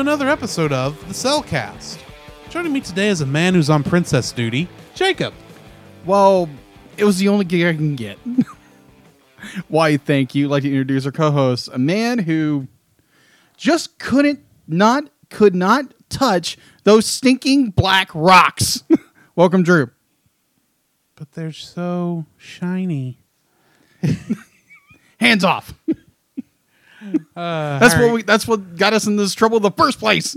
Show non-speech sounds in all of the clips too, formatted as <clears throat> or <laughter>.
To another episode of the Cellcast. Joining me today is a man who's on princess duty, Jacob. Well, it was the only gig I can get. <laughs> Why, thank you. I'd like to introduce our co-host, a man who just couldn't not could not touch those stinking black rocks. <laughs> Welcome, Drew. But they're so shiny. <laughs> Hands off. <laughs> Uh, That's what right. we that's what got us in this trouble in the first place.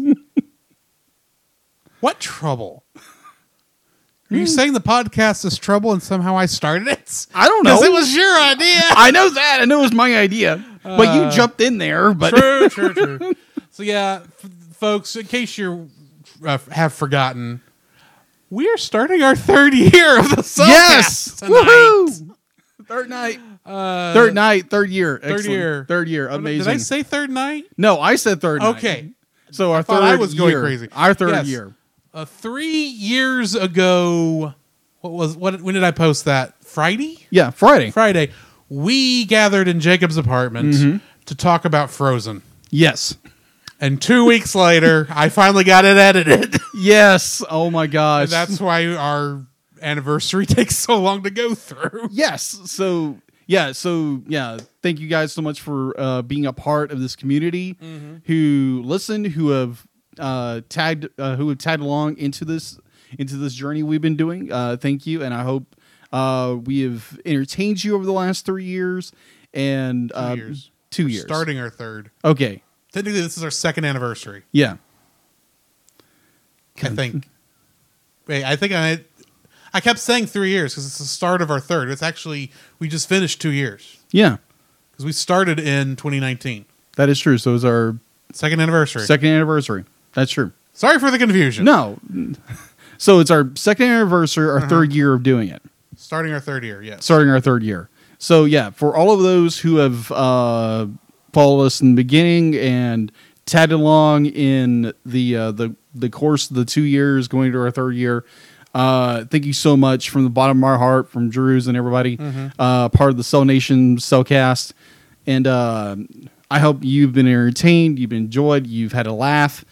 What trouble? Are you saying the podcast is trouble and somehow I started it? I don't know. Because it was your idea. I know that. I know it was my idea. but Uh, you jumped in there, but true, true, <laughs> true. So yeah, f- folks, in case you uh, have forgotten, we are starting our third year of the Cellcast yes. tonight. Woohoo! Third night. Uh, Third night, third year. third Excellent. year. Third year. Amazing. Did I say third night? no, I said third night. Okay. So our thought third I was going year. crazy. Our third Yes. year. Uh, three years ago, what was what? When did I post that? Friday. Yeah, Friday. Friday. We gathered in Jacob's apartment Mm-hmm. to talk about Frozen. yes. And two weeks later, I finally got it edited. <laughs> Yes. Oh my gosh. That's why our anniversary <laughs> takes so long to go through. yes. So yeah. So yeah. Thank you guys so much for uh, being a part of this community Mm-hmm. who listened, who have uh, tagged, uh, who have tagged along into this into this journey we've been doing. Uh, thank you, and I hope uh, we have entertained you over the last three years and Two uh, years. Two We're years. Starting our third. Okay. Technically, this is our second anniversary. Yeah. I think. <laughs> Wait, I think I. I kept saying three years because it's the start of our third. It's actually we just finished two years Yeah. because we started in 2019, That is true. So it was our second anniversary. second anniversary. That's true. Sorry for the confusion. No. <laughs> So it's our second anniversary, our third year of doing it, starting our third year. Yes. starting our third year. So yeah, for all of those who have uh, followed us in the beginning and tagged along in the uh, the the course of the two years going to our third year, uh, thank you so much from the bottom of my heart, from Drew's and everybody, uh, part of the Cell Nation Cellcast, and uh, I hope you've been entertained, you've enjoyed, you've had a laugh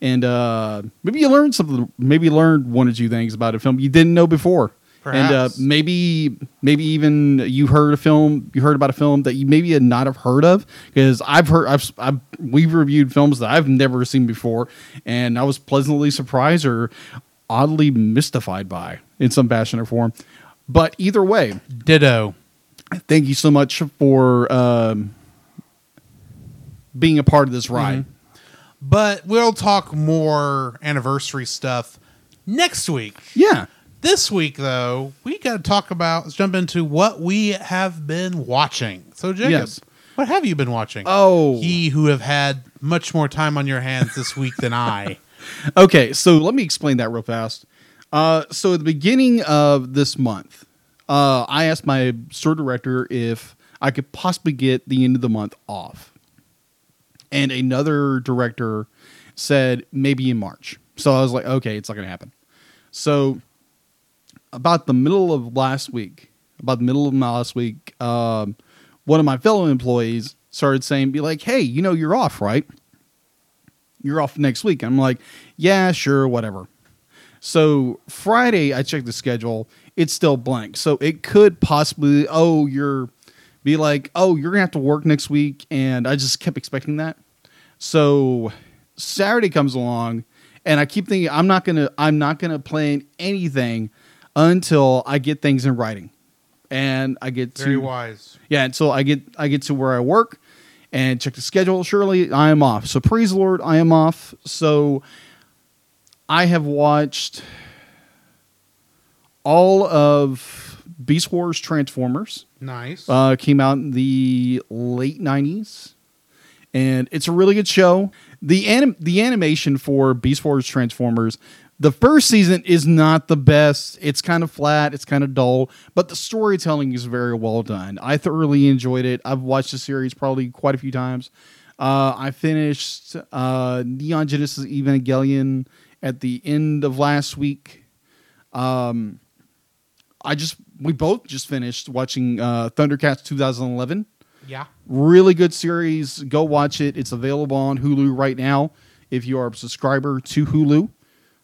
and uh, maybe you learned something. Maybe you learned one or two things about a film you didn't know before. And uh, maybe, maybe even you heard a film, you heard about a film that you maybe had not have heard of. Because I've heard, I've, I've, we've reviewed films that I've never seen before, and I was pleasantly surprised or oddly mystified by in some fashion or form. But either way, Ditto. thank you so much for um, being a part of this ride. But we'll talk more anniversary stuff next week. Yeah. This week, though, we got to talk about. Let's jump into what we have been watching. So, Jacob, Yes. what have you been watching? Oh. He who have had much more time on your hands this week than I. Okay, so let me explain that real fast. Uh, so at the beginning of this month, uh, I asked my store director if I could possibly get the end of the month off, and another director said maybe in March. So I was like, okay, it's not going to happen. So about the middle of last week, about the middle of last week, um, one of my fellow employees started saying, "Be like, hey, you know, you're off, right?" You're off next week. I'm like, yeah, sure, whatever. So Friday, I checked the schedule. It's still blank. So it could possibly, oh, you're be like, oh, you're gonna have to work next week, and I just kept expecting that. So Saturday comes along, and I keep thinking I'm not gonna, I'm not gonna plan anything until I get things in writing, and I get Very to wise. yeah, until I get I get to where I work and check the schedule. Surely I am off. So praise the Lord, I am off. So I have watched all of Beast Wars Transformers. Nice. Uh, came out in the late '90s, and it's a really good show. the anim- The animation for Beast Wars Transformers, the first season is not the best. It's kind of flat. It's kind of dull, but the storytelling is very well done. I thoroughly enjoyed it. I've watched the series probably quite a few times. Uh, I finished uh, Neon Genesis Evangelion at the end of last week. Um, I just we both just finished watching uh, Thundercats 2011. yeah. Really good series. Go watch it. It's available on Hulu right now if you are a subscriber to Hulu.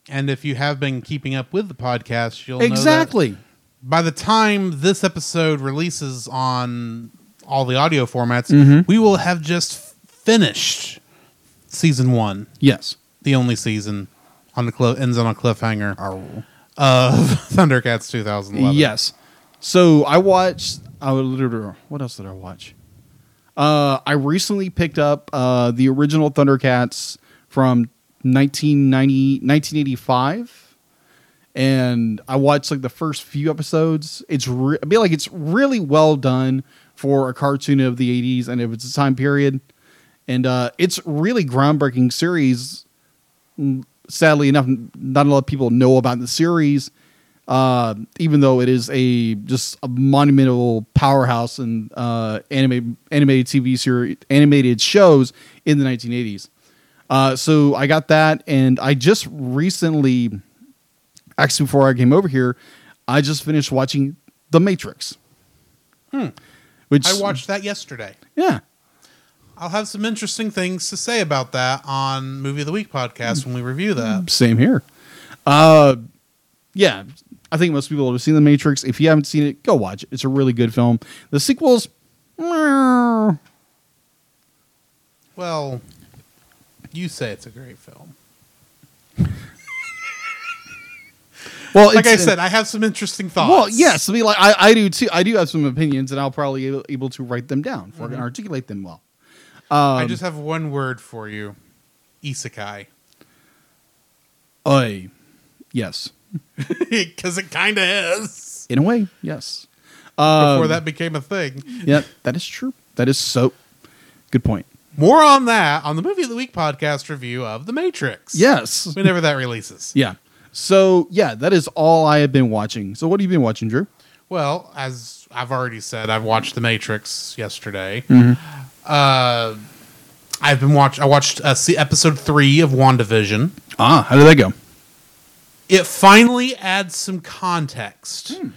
And if you have been keeping up with the podcast, you'll know Exactly. by the time this episode releases on all the audio formats, Mhm. we will have just finished season one, Yes. the only season on the clo- ends on a cliffhanger of <laughs> Thundercats 2011. Yes. So I watched. I would literally. What else did I watch? Uh, I recently picked up uh, the original Thundercats from 1990, 1985, and I watched like the first few episodes. It's re- I feel like it's really well done for a cartoon of the 80s and if its a time period, and uh, it's really groundbreaking series. Mm, Sadly enough, not a lot of people know about the series uh, even though it is a just a monumental powerhouse in uh, anime animated TV series, animated shows in the 1980s. Uh, so I got that, and I just recently, actually before I came over here, I just finished watching The Matrix. Hmm. Which I watched that yesterday. Yeah, I'll have some interesting things to say about that on Movie of the Week podcast when we review that. Same here. Uh, yeah, I think most people have seen The Matrix. If you haven't seen it, go watch it. It's a really good film. The sequels, well, Well, you say it's a great film. <laughs> Well, like I said, I have some interesting thoughts. well, yes. I mean, like I, I do too. I do have some opinions, and I'll probably able, able to write them down I can articulate them well. Um, I just have one word for you isekai. Oy. yes, <laughs> Because it kind of is. in a way, yes. Um, Before that became a thing. yeah, that is true. That is so. Good point. More on that on the Movie of the Week podcast review of The Matrix. Yes. Whenever that releases. <laughs> Yeah. So yeah, that is all I have been watching. So what have you been watching, Drew? Well, as I've already said, I've watched The Matrix yesterday. Mm-hmm. Uh, I've been watch. I watched uh, see episode three of WandaVision. Ah, how did that go? It finally adds some context. Hmm.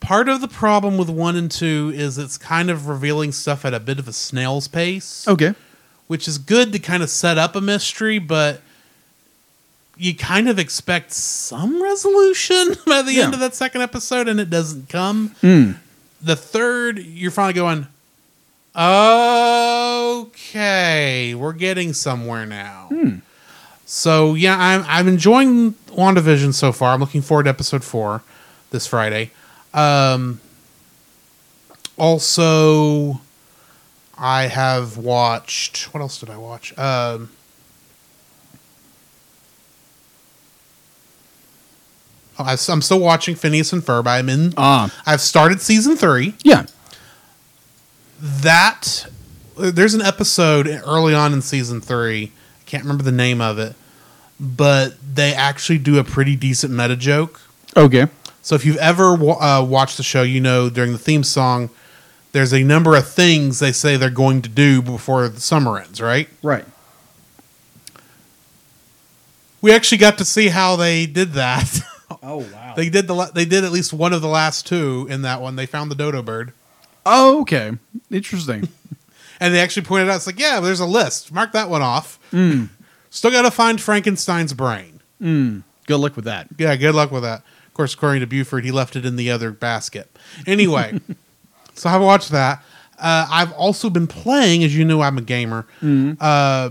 Part of the problem with one and two is it's kind of revealing stuff at a bit of a snail's pace, Okay. Which is good to kind of set up a mystery, but you kind of expect some resolution <laughs> by the Yeah. end of that second episode, and it doesn't come. Mm. The third, you're finally going, okay, we're getting somewhere now. Hmm. So yeah, I'm I'm enjoying WandaVision so far. I'm looking forward to episode four this Friday. Um, also, I have watched. What else did I watch? Um, oh, I'm still watching Phineas and Ferb. I'm in. Ah, I've started season three. yeah. That there's an episode early on in season three. I can't remember the name of it, but they actually do a pretty decent meta joke. Okay. So if you've ever uh, watched the show, you know during the theme song, there's a number of things they say they're going to do before the summer ends. Right? Right. We actually got to see how they did that. <laughs> Oh wow. they did the they did at least one of the last two in that one. They found the dodo bird. oh okay. Interesting. <laughs> And they actually pointed out, it's like, yeah, there's a list. Mark that one off. Still got to find Frankenstein's brain. mm. Good luck with that. Yeah, good luck with that. Of course, according to Buford, he left it in the other basket. Anyway, <laughs> so I've watched that. Uh, I've also been playing, as you know, I'm a gamer. Uh,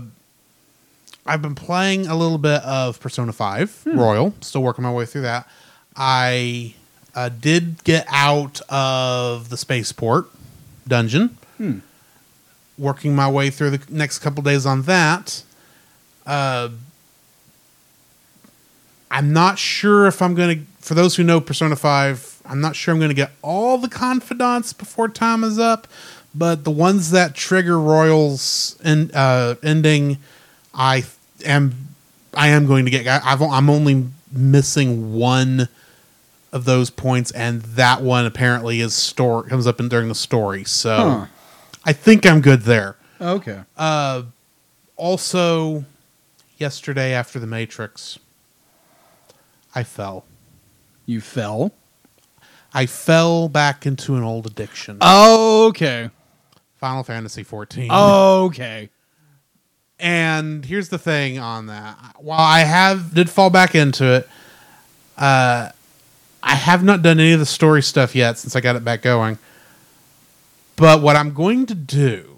I've been playing a little bit of Persona 5 Royal, still working my way through that. I uh, did get out of the spaceport dungeon, working my way through the next couple days on that. Uh, I'm not sure if I'm going to for those who know Persona 5, I'm not sure I'm going to get all the confidants before time is up, but the ones that trigger Royals and uh, ending, I am I am going to get. I, I've, I'm only missing one of those points, and that one apparently is story comes up in during the story. So Huh. I think I'm good there. Okay. Uh, also, yesterday after the Matrix, I fell. you fell. I fell back into an old addiction. Okay. Final Fantasy 14. Okay. And here's the thing on that. While I have did fall back into it, uh, I have not done any of the story stuff yet since I got it back going. But what I'm going to do,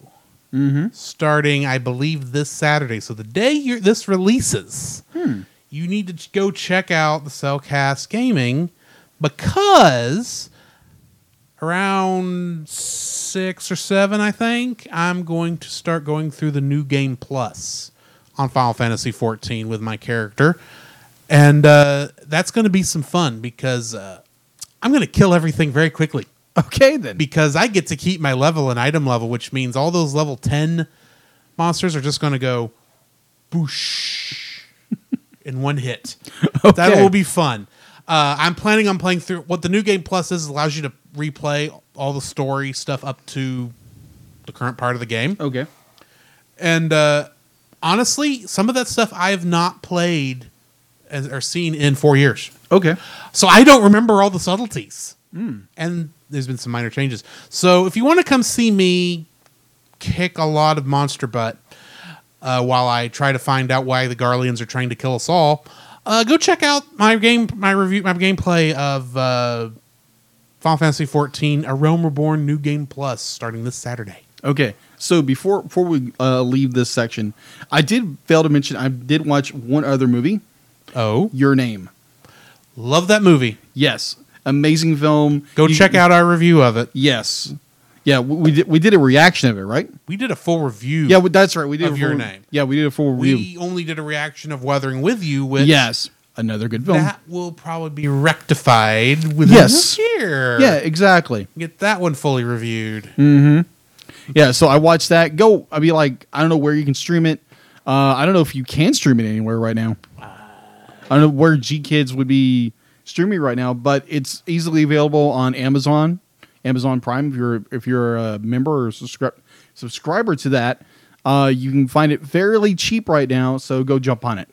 Mm-hmm. starting I believe this Saturday, so the day this releases, you need to go check out the Cellcast Gaming because around six or seven, I think, I'm going to start going through the new game plus on Final Fantasy 14 with my character, and uh, that's going to be some fun because uh, I'm going to kill everything very quickly Okay then. because I get to keep my level and item level, which means all those level 10 monsters are just going to go boosh <laughs> in one hit. okay. That will be fun. Uh, I'm planning on playing through what the new game plus is allows you to replay all the story stuff up to the current part of the game. okay. And uh, honestly, some of that stuff I have not played as, or seen in four years. Okay. So I don't remember all the subtleties. And there's been some minor changes. So if you want to come see me kick a lot of monster butt uh, while I try to find out why the Garleans are trying to kill us all, uh, go check out my game, my review, my gameplay of uh, Final Fantasy 14: A Realm Reborn New Game Plus, starting this Saturday. Okay. So before before we uh, leave this section, I did fail to mention I did watch one other movie, Oh, Your Name. love that movie. Yes, amazing film. Go You- check out our review of it. Yes. Yeah, we, we did we did a reaction of it, right? We did a full review. Yeah, that's right. We did Of a Your full- Name. Yeah, we did a full review. we only did a reaction of Weathering with You, With yes, another good film. that will probably be rectified within Yes. this year. yeah, exactly. Get that one fully reviewed. Mm-hmm. Yeah, so I watched that. Go. I mean, like, I don't know where you can stream it. Uh, I don't know if you can stream it anywhere right now. I don't know where GKIDS would be streaming right now, but it's easily available on Amazon, Amazon Prime. If you're if you're a member or subscri- subscriber to that, uh, you can find it fairly cheap right now. So go jump on it.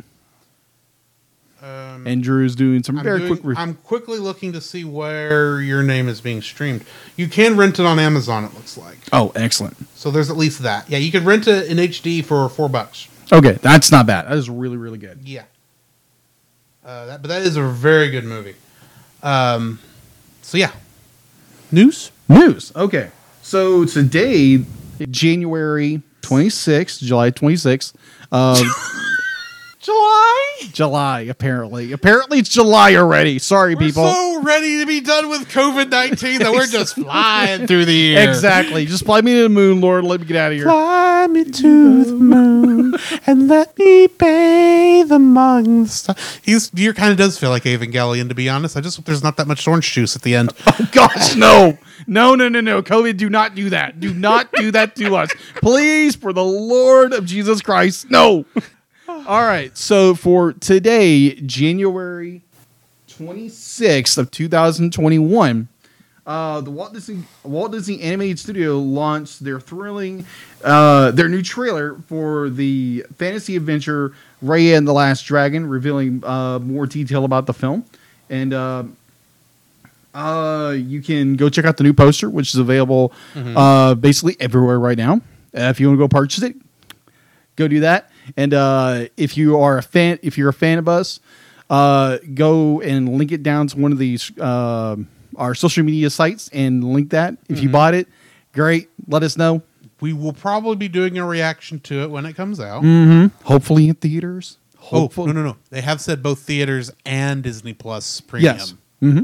Um, And doing some I'm, very doing- quick. Re- I'm quickly looking to see where your name is being streamed. You can rent it on Amazon, it looks like. oh, excellent. So there's at least that. Yeah, you can rent it in HD for four bucks. Okay, that's not bad. That is really really good. Yeah. Uh, that, but that is a very good movie. Um, so yeah. News? News. Okay. So today, January 26th, July 26th, uh, <laughs> July? July, apparently. Apparently it's July already. Sorry, We're people. so ready to be done with COVID 19 that we're just <laughs> flying through the year. exactly. Just fly me to the moon, Lord. Let me get out of here. Fly me to the moon and let me bathe among the stars. He's year kind of does feel like Evangelion, to be honest. I just hope there's not that much orange juice at the end. <laughs> Oh, gosh, no. No, no, no, no. COVID, do not do that. Do not do that to us. Please, for the Lord of Jesus Christ. No. All right. So for today, January 26th of 2021, uh, the Walt Disney Walt Disney Animated Studio launched their thrilling, uh, their new trailer for the fantasy adventure Raya and the Last Dragon, revealing uh, more detail about the film. And uh, uh, you can go check out the new poster, which is available uh, basically everywhere right now. Uh, if you want to go purchase it, go do that. And uh, if you are a fan, if you're a fan of us, uh, go and link it down to one of these uh, our social media sites and link that. If you bought it, great. Let us know. We will probably be doing a reaction to it when it comes out. Hopefully in theaters. Oh, no, no, no. They have said both theaters and Disney Plus Premium. Yes. Mm-hmm.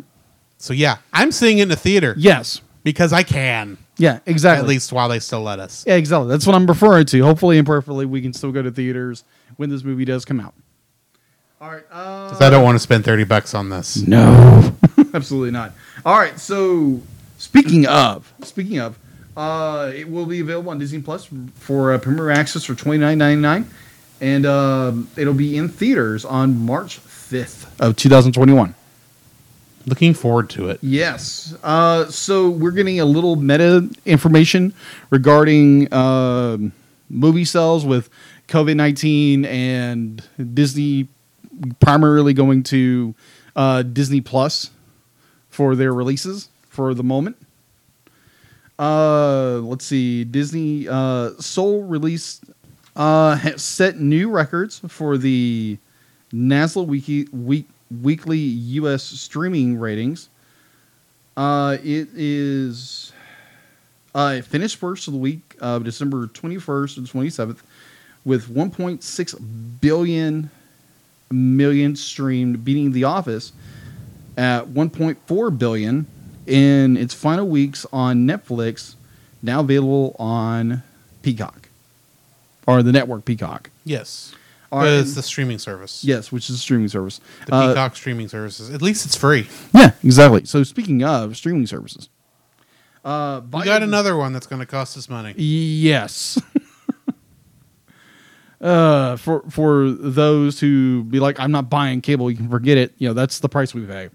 So, yeah, I'm seeing it in the theater Yes. because I can, Yeah. Exactly. at least while they still let us. Yeah, exactly. That's what I'm referring to. Hopefully and perfectly, we can still go to theaters when this movie does come out. All right. Uh, 'Cause I don't want to spend 30 bucks on this. No, <laughs> absolutely not. All right, so speaking of, speaking of, uh, it will be available on Disney Plus for uh, Premier Access for twenty nine ninety nine, and um it'll be in theaters on March fifth of two thousand twenty one. Looking forward to it. Yes. Uh, so we're getting a little meta information regarding um movie sales with COVID nineteen and Disney primarily going to uh, Disney Plus for their releases for the moment. Uh, let's see. Disney uh, Soul released uh, set new records for the Nielsen Wiki, week, weekly U.S. streaming ratings. Uh, it is uh, finished first of the week of December 21st and 27th with 1.6 billion million streamed, beating The Office at 1.4 billion in its final weeks on Netflix, now available on Peacock or the network Peacock. Yes. But right. it's the streaming service. Yes, which is a streaming service. The Uh, Peacock streaming services. At least it's free. yeah, exactly. So speaking of streaming services, uh, We got another one that's going to cost us money. Yes. <laughs> uh, for for those who be like, I'm not buying cable, you can forget it. You know, that's the price we pay.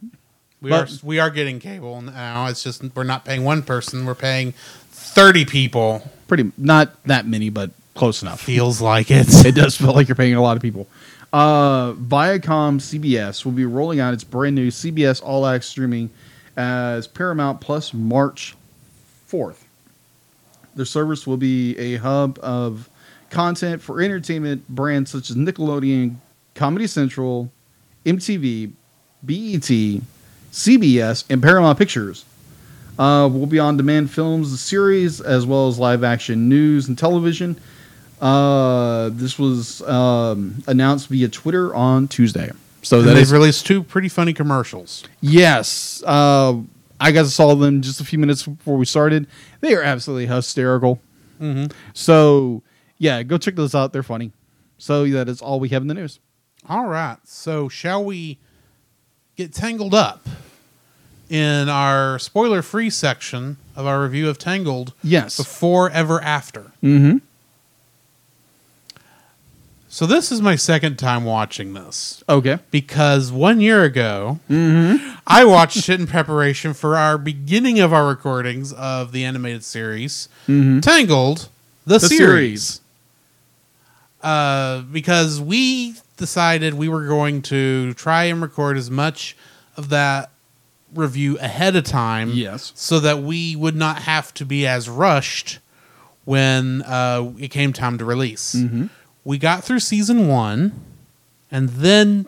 We But- are we are getting cable now. It's just we're not paying one person. We're paying 30 people. Pretty not that many, but close enough. Feels like it. <laughs> it does feel like you're paying a lot of people. Uh, Viacom CBS will be rolling out its brand new CBS All Access streaming as Paramount Plus March 4th. Their service will be a hub of content for entertainment brands such as Nickelodeon, Comedy Central, MTV, BET, CBS, and Paramount Pictures. Uh, will be on demand films, the series, as well as live action news and television. Uh, this was um, announced via Twitter on Tuesday. So that they've is released two pretty funny commercials. yes. Uh, I guys saw them just a few minutes before we started. They are absolutely hysterical. Mm-hmm. So yeah, go check those out. They're funny. So that is all we have in the news. All right. So, shall we get tangled up in our spoiler free section of our review of Tangled Yes. before ever after? Mm-hmm. So, this is my second time watching this Okay. because one year ago, I watched it in preparation for our beginning of our recordings of the animated series, Tangled, the, The series. series. Uh, because we decided we were going to try and record as much of that review ahead of time, Yes. so that we would not have to be as rushed when uh, it came time to release. We got through season one, and then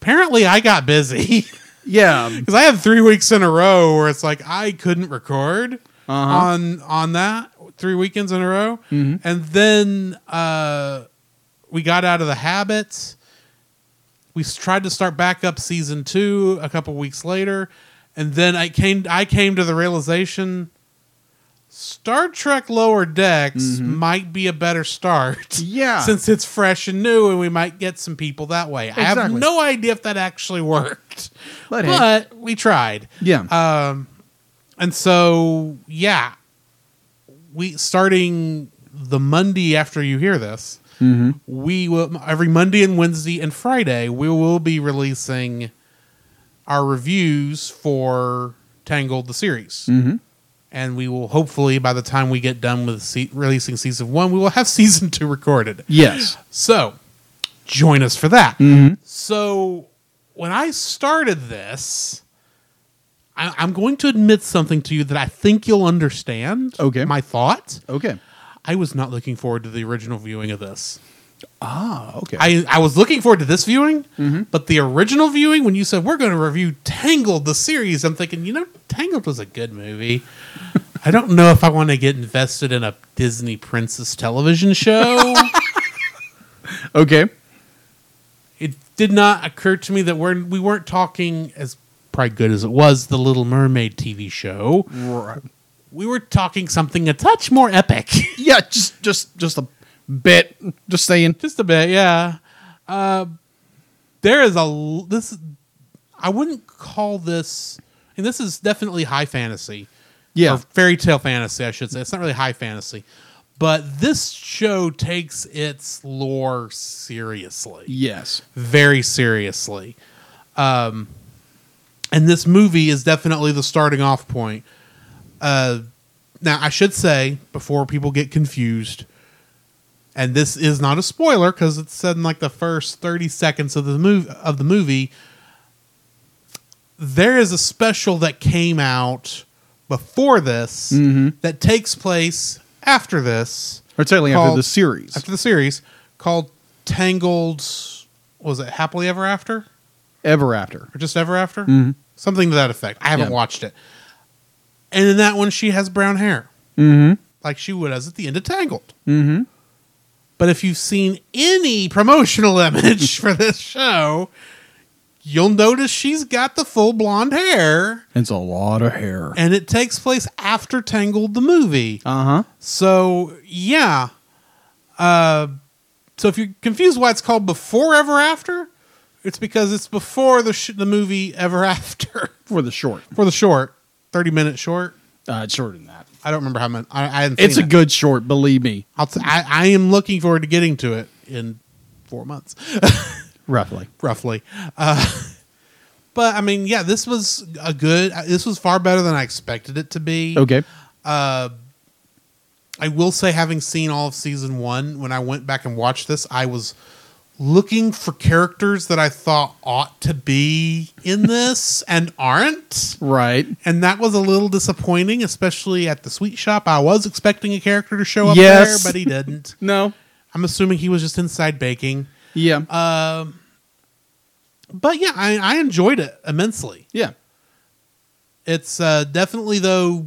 apparently I got busy. <laughs> Yeah. because I had three weeks in a row where it's like I couldn't record Uh-huh. on on that three weekends in a row, Mhm. and then uh, we got out of the habit. We tried to start back up season two a couple weeks later, and then I came I came to the realization. Star Trek Lower Decks might be a better start. Mm-hmm. Yeah. <laughs> Since it's fresh and new and we might get some people that way. I have no idea if that actually worked But, hey, we tried. yeah. Um, and so yeah, we starting the Monday after you hear this, mm-hmm. we will every Monday and Wednesday and Friday we will be releasing our reviews for Tangled the series. Mm-hmm. And we will hopefully, by the time we get done with se- releasing season one, we will have <laughs> season two recorded. Yes. So join us for that. Mm-hmm. So when I started this, I, I'm going to admit something to you that I think you'll understand. Okay. My thought. Okay. I was not looking forward to the original viewing of this. Ah. Okay. I, I was looking forward to this viewing, Mm-hmm. but the original viewing, when you said we're going to review Tangled, the series, I'm thinking, you know, Tangled was a good movie. <laughs> I don't know if I want to get invested in a Disney princess television show. <laughs> okay. it did not occur to me that we're we weren't talking as probably good as it was the Little Mermaid TV show. Right. We were talking something a touch more epic, Yeah. Just just just a bit. Just saying. just a bit, yeah. Uh, there is a this. I wouldn't call this, and this is definitely high fantasy. Yeah. or fairy tale fantasy, I should say. It's not really high fantasy, but this show takes its lore seriously Yes. very seriously. Um, and this movie is definitely the starting off point. Uh, now, I should say before people get confused, and this is not a spoiler because it's said in like the first thirty seconds of the movie. Of the movie, there is a special that came out before this mm-hmm. that takes place after this Or technically after the series. after the series called Tangled. Was it Happily Ever After Ever after. or just Ever After? Mm-hmm. Something to that effect. I haven't Yeah. watched it. And in that one, she has brown hair, Mm-hmm. like she would as at the end of Tangled. Mm-hmm. But if you've seen any promotional <laughs> image for this show, you'll notice she's got the full blonde hair, It's a lot of hair. and it takes place after Tangled the movie. Uh-huh. So yeah. Uh, so if you're confused why it's called Before Ever After, it's because it's before the sh- the movie Ever <laughs> After For the short. for the short, thirty minute short. Uh, it's shorter than that. I don't remember how many. I, I hadn't It's a it. good short, believe me. I'll t- I, I am looking forward to getting to it in four months, <laughs> Roughly. roughly. Uh, <laughs> but I mean, yeah, this was a good. This was far better than I expected it to be. Okay. Uh, I will say, having seen all of season one, when I went back and watched this, I was looking for characters that I thought ought to be in <laughs> this and aren't. Right. And that was a little disappointing, especially at the sweet shop. I was expecting a character to show up Yes. there, but he didn't. <laughs> No. I'm assuming he was just inside baking. Yeah. Um, but yeah, I, I enjoyed it immensely. yeah. It's uh, definitely though.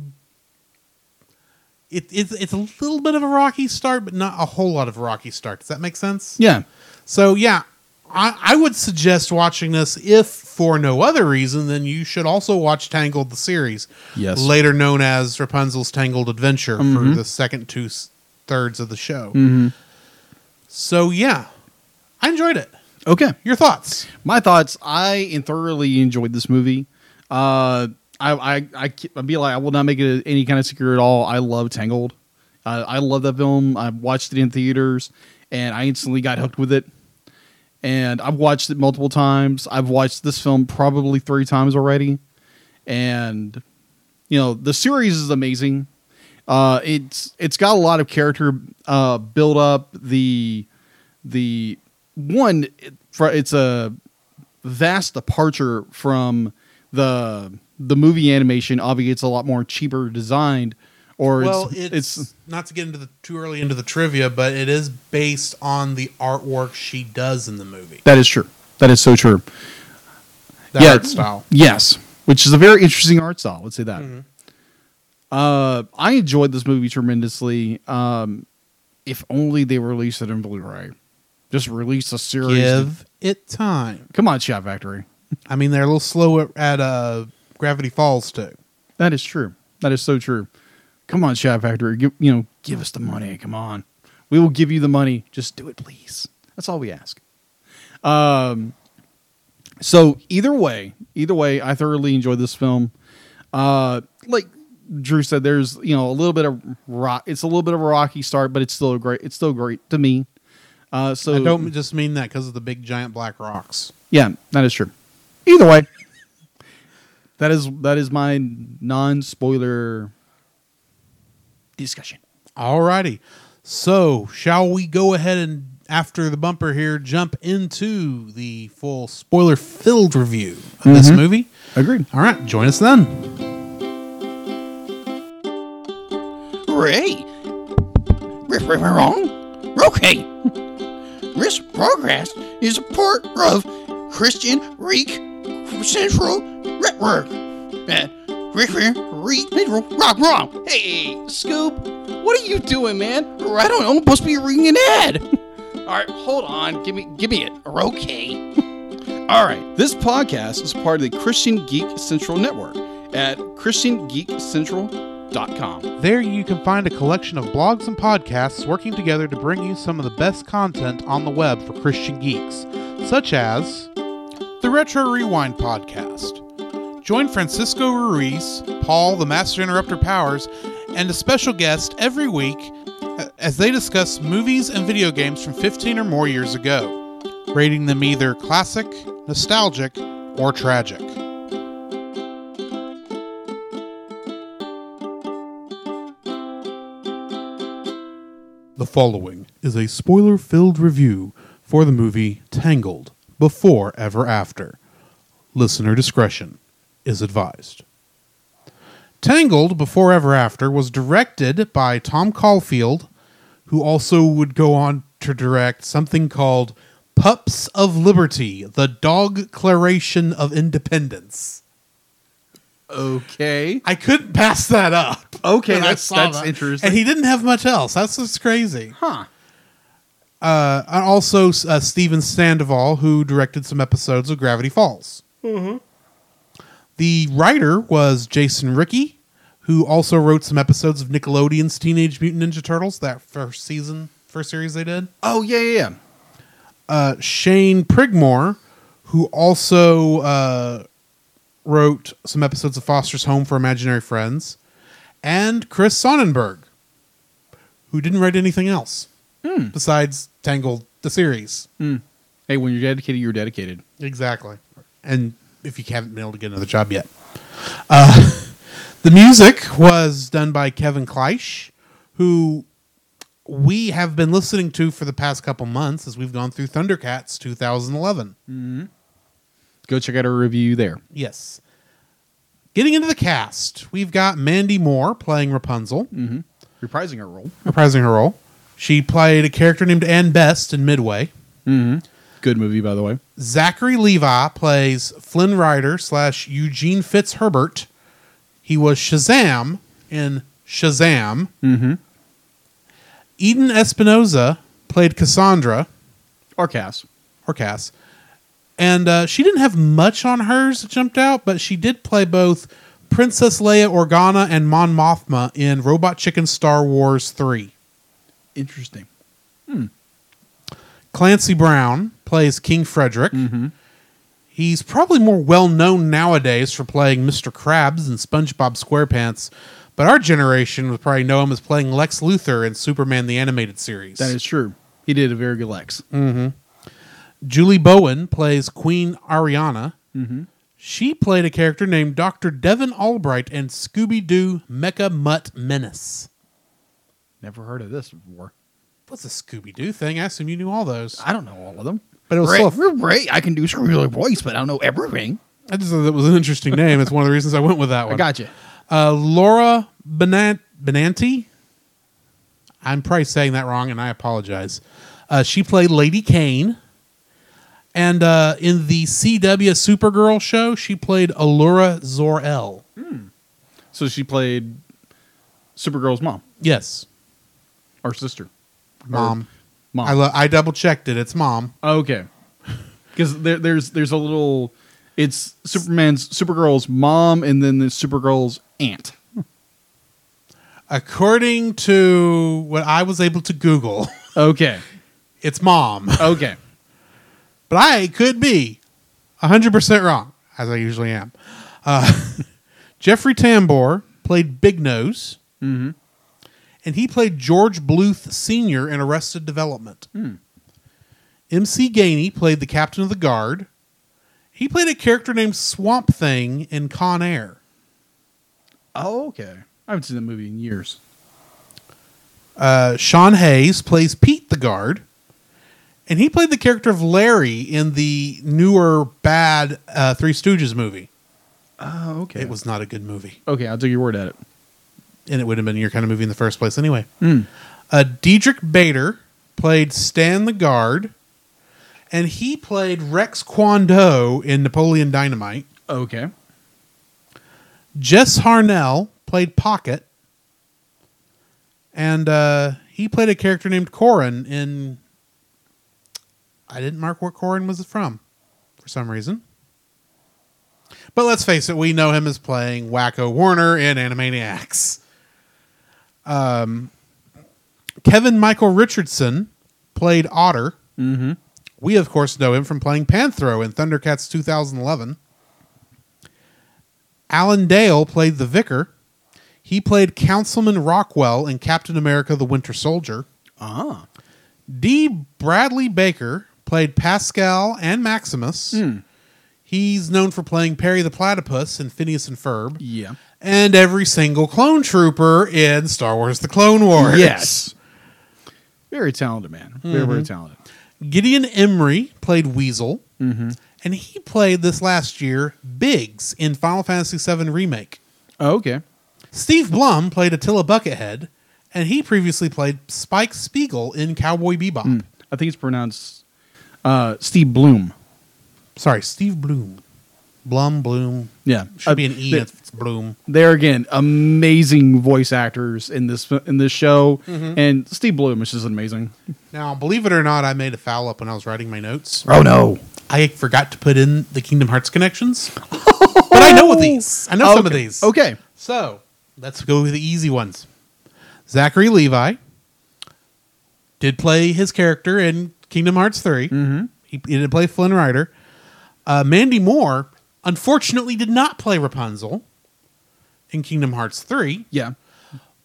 It, it's it's a little bit of a rocky start, but not a whole lot of a rocky start. Does that make sense? Yeah. So yeah, I, I would suggest watching this if for no other reason than you should also watch Tangled the series. Yes. Later known as Rapunzel's Tangled Adventure for Mhm. the second two thirds of the show. Mm-hmm. So yeah, I enjoyed it. Okay. Your thoughts? My thoughts. I thoroughly enjoyed this movie. Uh, I, I, I, I'd be like, I will not make it any kind of secret at all. I love Tangled. Uh, I love that film. I watched it in theaters, and I instantly got hooked with it. And I've watched it multiple times. I've watched this film probably three times already, and you know the series is amazing. Uh, it's it's got a lot of character uh, build up. The the one it, it's a vast departure from the the movie animation. Obviously, it's a lot more cheaper designed. Or well, it's, it's, not to get into the too early into the trivia, but it is based on the artwork she does in the movie. that is true. That is so true. The Yeah. art style. Yes, which is a very interesting art style. Let's say that. Mm-hmm. Uh, I enjoyed this movie tremendously. Um, if only they released it in Blu-ray, just release a series. Give it time. Come on, Shout! Factory. I mean, they're a little slow at, at uh, Gravity Falls too. That is true. That is so true. Come on, Shout! Factory. Give, you know, give us the money. Come on, we will give you the money. Just do it, please. That's all we ask. Um. So either way, either way, I thoroughly enjoyed this film. Uh, like Drew said, there's you know a little bit of rock. It's a little bit of a rocky start, but it's still a great. It's still great to me. Uh, so I don't just mean that because of the big giant black rocks. yeah, that is true. Either way, that is that is my non-spoiler discussion. Alrighty. So, shall we go ahead and, after the bumper here, jump into the full spoiler filled review of this Mhm. movie? Agreed. All right, join us then. Ray. Riff, riff, wrong. Okay. This progress is a part of Christian Reek Central Network. Uh, Rick, Rick, Reek Central Wrong. Hey, Scoop, what are you doing, man? I don't know. I'm supposed to be reading an ad. <laughs> All right, hold on. Give me, give me it. Okay. <laughs> All right. This podcast is part of the Christian Geek Central Network at christiangeekcentral.com. There you can find a collection of blogs and podcasts working together to bring you some of the best content on the web for Christian geeks, such as the Retro Rewind podcast. Join Francisco Ruiz, Paul the Master Interrupter Powers, and a special guest every week uh, as they discuss movies and video games from 15 or more years ago, rating them either classic, nostalgic, or tragic. The following is a spoiler filled review for the movie Tangled Before Ever After. Listener discretion is advised. Tangled Before Ever After was directed by Tom Caulfield, who also would go on to direct something called Pups of Liberty The Dog Declaration of Independence. Okay. I couldn't pass that up. Okay, <laughs> that's- that's that. interesting. And he didn't have much else. That's just crazy. Huh. Uh, and also uh, Stephen Sandoval, who directed some episodes of Gravity Falls. The writer was Jason Ricci, who also wrote some episodes of Nickelodeon's Teenage Mutant Ninja Turtles, that first season, first series they did. Oh yeah, yeah, yeah. Uh, Shane Prigmore, who also uh, wrote some episodes of Foster's Home for Imaginary Friends, and Chris Sonnenberg, who didn't write anything else besides Tangled, the series. Hey, when you're dedicated, you're dedicated. Exactly. And if you haven't been able to get another job yet. Uh, <laughs> the music was done by Kevin Kliesch, who we have been listening to for the past couple months as we've gone through Thundercats 2011. Mm-hmm. Go check out our review there. Yes. Getting into the cast, we've got Mandy Moore playing Rapunzel, mm-hmm. Reprising her role. reprising her role. She played a character named Anne Best in Midway. Mm-hmm. Good movie, by the way. Zachary Levi plays Flynn Rider slash Eugene Fitzherbert. He was Shazam in Shazam. Mm-hmm. Eden Espinoza played Cassandra, Or Cass. or Cass. And uh, she didn't have much on hers that jumped out, but she did play both Princess Leia Organa and Mon Mothma in Robot Chicken Star Wars 3. Interesting. Clancy Brown plays King Frederick. Mm-hmm. He's probably more well known nowadays for playing Mr. Krabs in SpongeBob SquarePants, but our generation would probably know him as playing Lex Luthor in Superman the Animated Series. That is true. He did a very good Lex. Mm-hmm. Julie Bowen plays Queen Ariana. Mm-hmm. She played a character named Dr. Devin Albright in Scooby Doo Mecha Mutt Menace. Never heard of this before. What's a Scooby Doo thing? I assume you knew all those. I don't know all of them. But it was Right, so right. I can do some real voice, but I don't know everything. I just thought that was an interesting name. It's one of the reasons I went with that one. I got you. Uh, Laura Benant- Benanti. I'm probably saying that wrong, and I apologize. Uh, she played Lady Caine. And uh, in the CW Supergirl show, she played Alura Zor-El. So she played Supergirl's mom Yes, or sister. mom. Mom. I, lo- I double checked it. It's mom. okay. <laughs> Because there, there's there's a little. It's Superman's Supergirl's mom, and then the Supergirl's aunt. According to what I was able to Google, <laughs> Okay. it's mom. Okay. <laughs> but I could be 100% wrong, as I usually am. Uh, Jeffrey Tambor played Big Nose, and he played George Bluth Sr. in Arrested Development. MC Gainey played the captain of the guard. He played a character named Swamp Thing in Con Air. Oh, okay. I haven't seen that movie in years. Uh, Sean Hayes plays Pete the guard. And he played the character of Larry in the newer bad uh, Three Stooges movie. Oh, okay. It was not a good movie. okay. I'll take your word at it. And it would have been your kind of movie in the first place anyway. Uh, Diedrich Bader played Stan the Guard, and he played Rex Kwon Do in Napoleon Dynamite. Okay. Jess Harnell played Pocket, and uh, he played a character named Corin in. I didn't mark what Corin was from, for some reason. But let's face it, we know him as playing Wakko Warner in Animaniacs. Um, Kevin Michael Richardson played Otter. Mm-hmm. We, of course, know him from playing Panthro in Thundercats 2011. Alan Dale played the Vicar. He played Councilman Rockwell in Captain America the Winter Soldier. Ah. D. Bradley Baker played Pascal and Maximus. He's known for playing Perry the Platypus in Phineas and Ferb. Yeah. And every single clone trooper in Star Wars The Clone Wars. Yes. Very talented man. Very, very mm-hmm. talented. Gideon Emery played Weasel. Mm-hmm. And he played this last year Biggs in Final Fantasy VII Remake. Oh, okay. Steve Blum played Attila Buckethead. And he previously played Spike Spiegel in Cowboy Bebop. Mm. I think it's pronounced uh, Steve Bloom. Sorry, Steve Bloom. Blum, Bloom. Yeah. Should be an Uh, E th- if it's Bloom. There again, amazing voice actors in this in this show, and Steve Bloom is just amazing. Now, believe it or not, I made a foul up when I was writing my notes. Oh no! I forgot to put in the Kingdom Hearts connections. <laughs> but I know these. I know some of these. Okay. So let's go with the easy ones. Zachary Levi did play his character in Kingdom Hearts 3. Mm-hmm. He, he did play Flynn Rider. Uh, Mandy Moore, unfortunately, did not play Rapunzel in Kingdom Hearts 3, Yeah.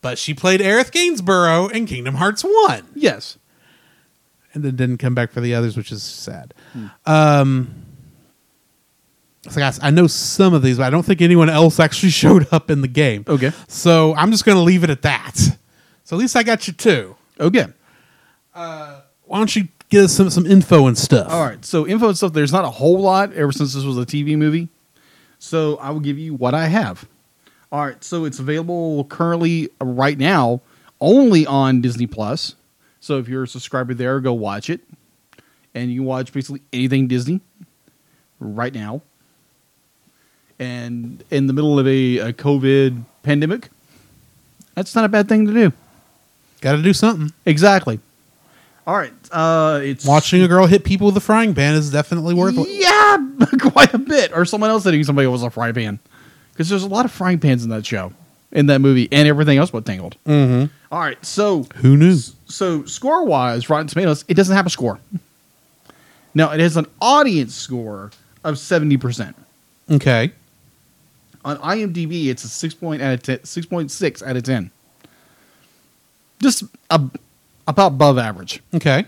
but she played Aerith Gainsborough in Kingdom Hearts 1. Yes. and then didn't come back for the others, which is sad. Um, so guys, I know some of these, but I don't think anyone else actually <laughs> showed up in the game. Okay. So I'm just going to leave it at that. So at least I got you two. Okay. Why don't you get us some, some info and stuff? All right. So info and stuff. There's not a whole lot ever since this was a TV movie. So I will give you what I have. All right. So it's available currently uh, right now only on Disney Plus. So if you're a subscriber there, go watch it, and you can watch basically anything Disney right now. And in the middle of a, a COVID pandemic, that's not a bad thing to do. Got to do something. Exactly. All right. Uh, it's Watching a girl hit people with a frying pan is definitely worth it. Yeah, <laughs> quite a bit. Or someone else hitting somebody with a frying pan. Because there's a lot of frying pans in that show, in that movie, and everything else but Tangled. Mm-hmm. All right, so Who knew? so score wise, Rotten Tomatoes, it doesn't have a score. Now it has an audience score of seventy percent. Okay. On IMDb, it's a six point out of 10, six point six out of ten. Just a, about above average. Okay.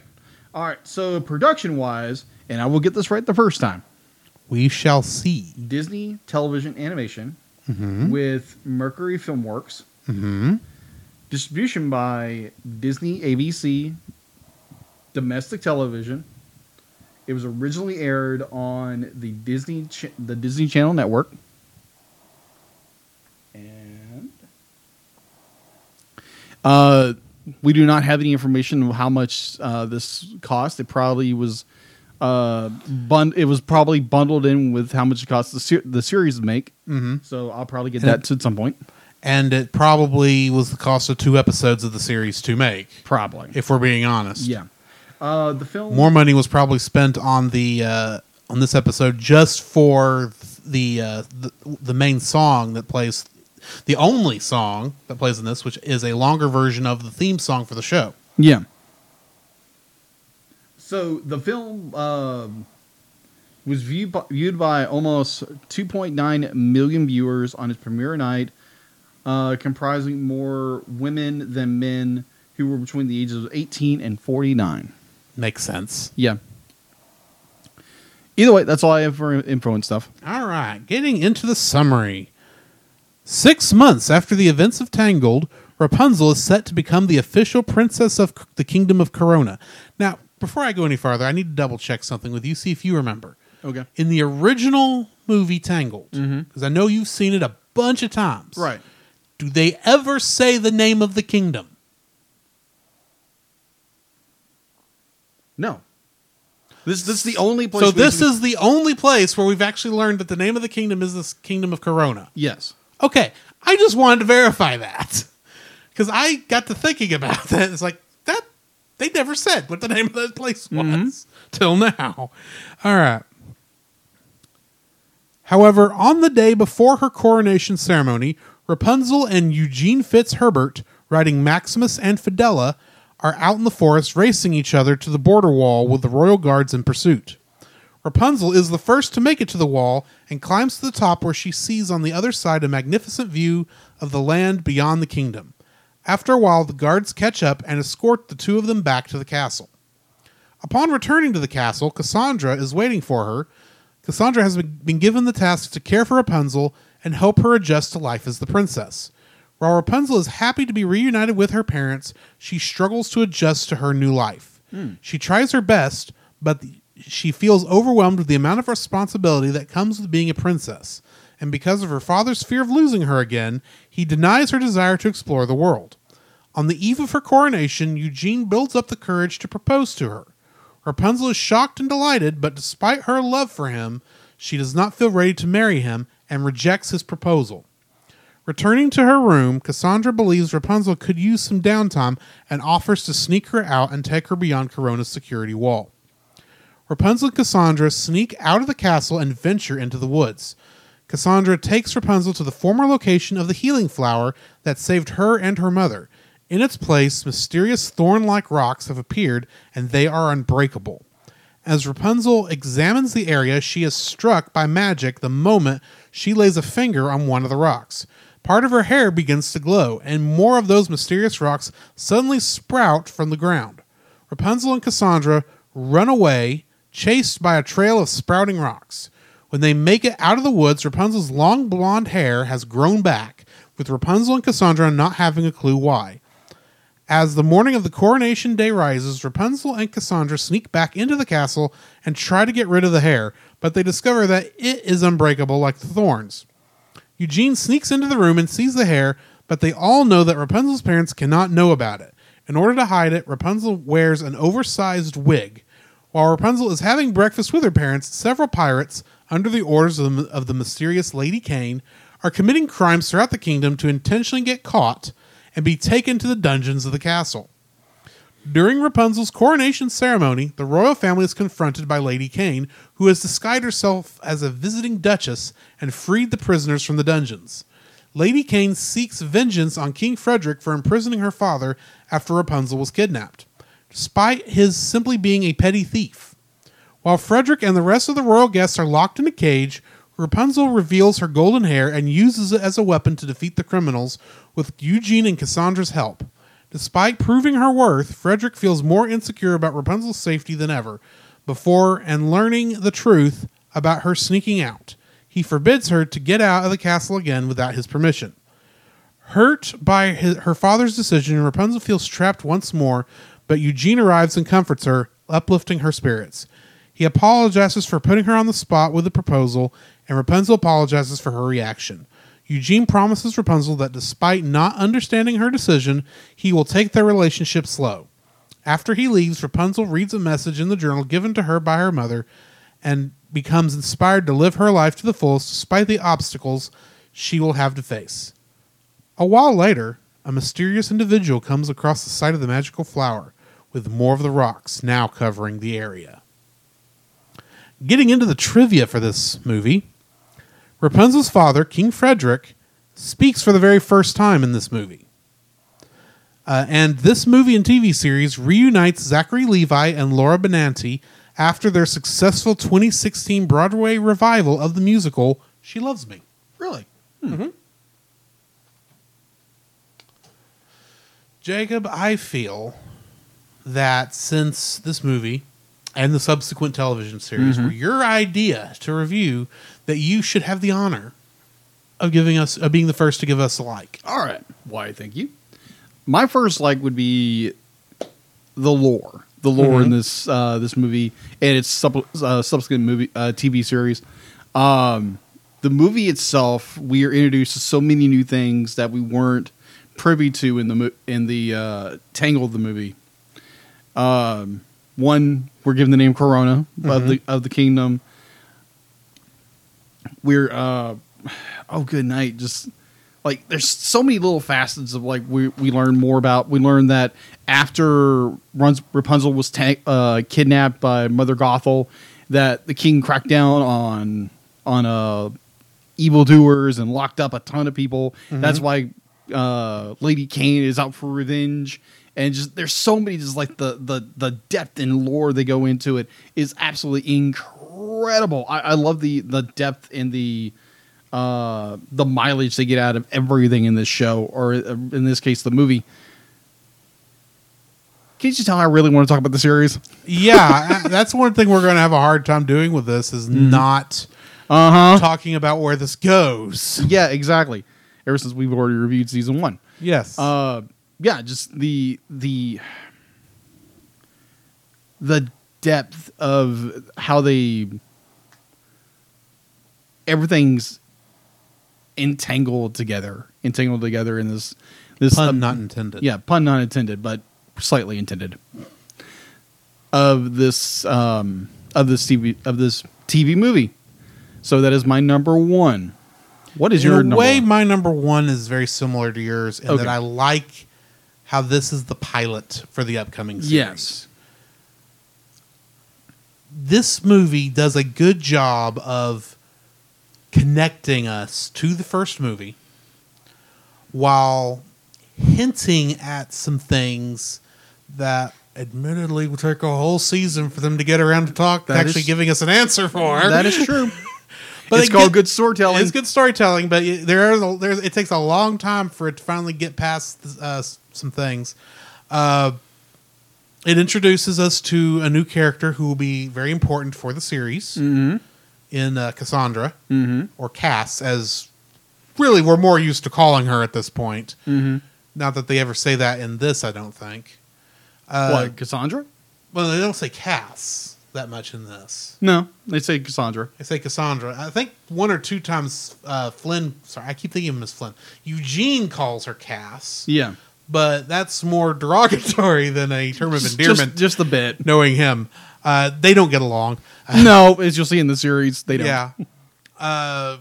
All right, so production wise, and I will get this right the first time. We shall see. Disney Television Animation with Mercury Filmworks. Mm-hmm. Distribution by Disney ABC Domestic Television. It was originally aired on the Disney Ch- the Disney Channel network. And uh, we do not have any information of how much uh, this cost. It probably was uh, bun- It was probably bundled in with how much it costs the ser- the series to make. Mm-hmm. So I'll probably get that at some point. And it probably was the cost of two episodes of the series to make, Probably. if we're being honest. yeah. Uh, the film. More money was probably spent on the uh, on this episode just for the, uh, the the main song that plays, the only song that plays in this, which is a longer version of the theme song for the show. Yeah. So the film um, was viewed by, viewed by almost 2.9 million viewers on its premiere night, uh, comprising more women than men who were between the ages of 18 and 49. Makes sense. Yeah. Either way, that's all I have for info and stuff. All right, getting into the summary. Six months after the events of Tangled, Rapunzel is set to become the official princess of the Kingdom of Corona. Now, before I go any farther, I need to double check something with you, see if you remember. Okay. In the original movie Tangled, mm-hmm. because I know you've seen it a bunch of times. Right. Do they ever say the name of the kingdom? No. This this is the only place. So this can- is the only place where we've actually learned that the name of the kingdom is this Kingdom of Corona. yes. Okay, I just wanted to verify that because I got to thinking about that. It's like that they never said what the name of that place mm-hmm. was till now. All right. However, on the day before her coronation ceremony, Rapunzel and Eugene Fitzherbert, riding Maximus and Fidella, are out in the forest racing each other to the border wall with the royal guards in pursuit. Rapunzel is the first to make it to the wall and climbs to the top where she sees on the other side a magnificent view of the land beyond the kingdom. After a while, the guards catch up and escort the two of them back to the castle. Upon returning to the castle, Cassandra is waiting for her. Cassandra has been given the task to care for Rapunzel and help her adjust to life as the princess. While Rapunzel is happy to be reunited with her parents, she struggles to adjust to her new life. Hmm. She tries her best, but the, she feels overwhelmed with the amount of responsibility that comes with being a princess. And because of her father's fear of losing her again, he denies her desire to explore the world. On the eve of her coronation, Eugene builds up the courage to propose to her. Rapunzel is shocked and delighted, but despite her love for him, she does not feel ready to marry him and rejects his proposal. Returning to her room, Cassandra believes Rapunzel could use some downtime and offers to sneak her out and take her beyond Corona's security wall. Rapunzel and Cassandra sneak out of the castle and venture into the woods. Cassandra takes Rapunzel to the former location of the healing flower that saved her and her mother. In its place, mysterious thorn like rocks have appeared and they are unbreakable. As Rapunzel examines the area, she is struck by magic the moment she lays a finger on one of the rocks. Part of her hair begins to glow, and more of those mysterious rocks suddenly sprout from the ground. Rapunzel and Cassandra run away, chased by a trail of sprouting rocks. When they make it out of the woods, Rapunzel's long blonde hair has grown back, with Rapunzel and Cassandra not having a clue why. As the morning of the coronation day rises, Rapunzel and Cassandra sneak back into the castle and try to get rid of the hair, but they discover that it is unbreakable like the thorns. Eugene sneaks into the room and sees the hair, but they all know that Rapunzel's parents cannot know about it. In order to hide it, Rapunzel wears an oversized wig. While Rapunzel is having breakfast with her parents, several pirates, under the orders of the, of the mysterious Lady Caine, are committing crimes throughout the kingdom to intentionally get caught and be taken to the dungeons of the castle. During Rapunzel's coronation ceremony, the royal family is confronted by Lady Caine, who has disguised herself as a visiting duchess and freed the prisoners from the dungeons. Lady Caine seeks vengeance on King Frederick for imprisoning her father after Rapunzel was kidnapped, despite his simply being a petty thief. While Frederick and the rest of the royal guests are locked in a cage, Rapunzel reveals her golden hair and uses it as a weapon to defeat the criminals with Eugene and Cassandra's help. Despite proving her worth, Frederick feels more insecure about Rapunzel's safety than ever before and learning the truth about her sneaking out. He forbids her to get out of the castle again without his permission. Hurt by his, her father's decision, Rapunzel feels trapped once more, but Eugene arrives and comforts her, uplifting her spirits. He apologizes for putting her on the spot with the proposal, and Rapunzel apologizes for her reaction. Eugene promises Rapunzel that despite not understanding her decision, he will take their relationship slow. After he leaves, Rapunzel reads a message in the journal given to her by her mother and becomes inspired to live her life to the fullest despite the obstacles she will have to face. A while later, a mysterious individual comes across the site of the magical flower, with more of the rocks now covering the area. Getting into the trivia for this movie, Rapunzel's father, King Frederick, speaks for the very first time in this movie. Uh, and this movie and TV series reunites Zachary Levi and Laura Benanti after their successful 2016 Broadway revival of the musical She Loves Me. Really? Jacob, I feel that since this movie and the subsequent television series were your idea to review, that you should have the honor of giving us of being the first to give us a like. All right. Why, thank you. My first like would be the lore, the lore in this uh, this movie and its sub- uh, subsequent movie uh, TV series. Um, the movie itself, we are introduced to so many new things that we weren't privy to in the in the uh, Tangle of the movie. Um, one, we're given the name Corona of the of the kingdom. We're uh, <sighs> oh, good night. Just like there's so many little facets of like we we learn more about. We learn that after Runs, Rapunzel was ta- uh, kidnapped by Mother Gothel, that the king cracked down on on uh evildoers and locked up a ton of people. That's why uh, Lady Caine is out for revenge, and just there's so many just like the the the depth and lore they go into it is absolutely incredible. I, I love the the depth and the uh the mileage they get out of everything in this show or uh, in this case the movie. Can't you tell I really want to talk about the series? yeah, <laughs> that's one thing we're going to have a hard time doing with this is not Uh huh. talking about where this goes. Yeah, exactly. Ever since we've already reviewed season one. Yes. uh yeah just the the the depth of how they everything's entangled together entangled together in this this Pun um, not intended. yeah pun not intended but slightly intended of this um of this tv of this tv movie so that is my number one what is In your a number way, one? my number one is very similar to yours in Okay. that I like how this is the pilot for the upcoming series. Yes. This movie does a good job of connecting us to the first movie while hinting at some things that admittedly will take a whole season for them to get around to talk That actually is- giving us an answer for. that is true <laughs> But it's called get- good storytelling It's good storytelling, but it- there is a, there's it takes a long time for it to finally get past uh, some things. Uh, it introduces us to a new character who will be very important for the series Mm-hmm. in uh, Cassandra or Cass, as really we're more used to calling her at this point. Mm-hmm. Not that they ever say that in this, I don't think. Uh, what Cassandra? Well, they don't say Cass that much in this. No, they say Cassandra. I say Cassandra. I think one or two times uh, Flynn. Sorry, I keep thinking of as Flynn. Eugene calls her Cass, Yeah, but that's more <laughs> derogatory than a term of endearment. just, just a bit. knowing him, uh, they don't get along. <laughs> no, as you'll see in the series, they don't. Yeah. Uh,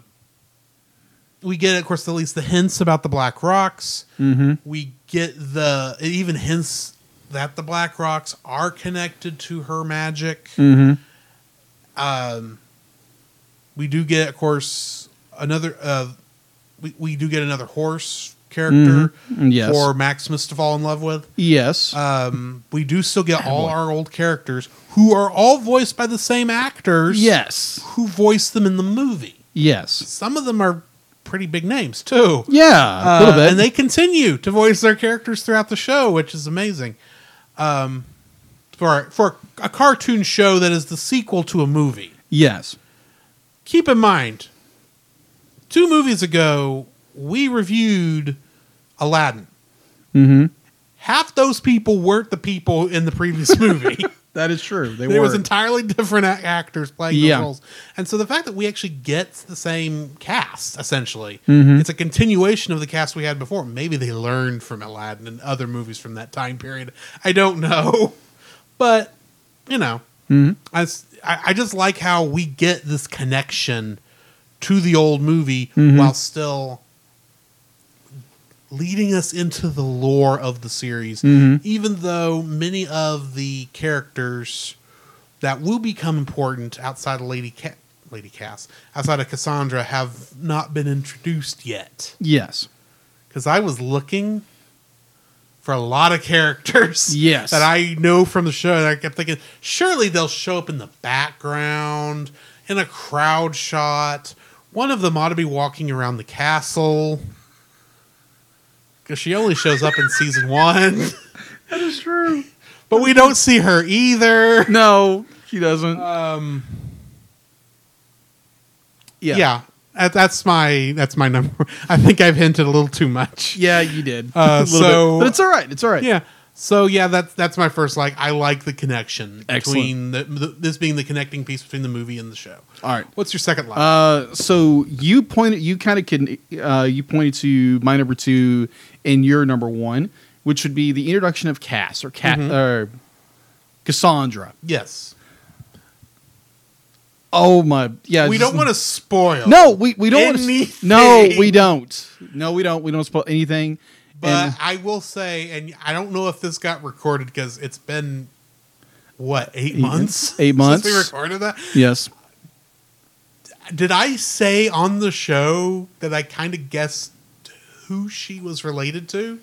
we get, of course, at least the hints about the Black Rocks. Mm-hmm. We get the it even hints that the Black Rocks are connected to her magic. Mm-hmm. um, we do get, of course, another. Uh, we we do get another horse character Mhm. Yes. for Maximus to fall in love with. Yes. Um, we do still get all our old characters who are all voiced by the same actors. yes. who voiced them in the movie. Yes. Some of them are pretty big names too. Yeah, a Uh, little bit. and they continue to voice their characters throughout the show, which is amazing. Um, for for a cartoon show that is the sequel to a movie. yes. keep in mind, two movies ago, we reviewed Aladdin. Mm-hmm. Half those people weren't the people in the previous <laughs> movie. That is true. They there were. was entirely different actors playing Yeah. those roles. And so the fact that we actually get the same cast, essentially, Mm-hmm. it's a continuation of the cast we had before. Maybe they learned from Aladdin and other movies from that time period. I don't know. <laughs> But, you know, Mhm. I, I- just like how we get this connection to the old movie Mhm. while still leading us into the lore of the series, Mhm. even though many of the characters that will become important outside of Lady Ca- Lady Cass, outside of Cassandra, have not been introduced yet. yes. Because I was looking for a lot of characters <laughs> Yes. that I know from the show. And I kept thinking, surely they'll show up in the background, in a crowd shot. One of them ought to be walking around the castle. Because she only shows up in season one. <laughs> That is true. but we don't see her either. No, she doesn't. Um, yeah. yeah. that- that's my that's my number. <laughs> I think I've hinted a little too much. Yeah, you did. Uh, <laughs> A little so- bit. but it's all right. It's all right. Yeah. So yeah, that's that's my first like. I like the connection Excellent. between the, the, this being the connecting piece between the movie and the show. All right. What's your second line? Uh, so you pointed, you kind of can, uh, you pointed to my number two and your number one, which would be the introduction of Cass or Cat Mhm. or Cassandra. yes. Oh my, yeah. we don't want to spoil. No, we, we don't. Wanna, no, we don't. No, we don't. We don't spoil anything. But And- I will say, and I don't know if this got recorded because it's been what eight months. eight months. <laughs> since we recorded that. yes, Did I say on the show that I kind of guessed who she was related to?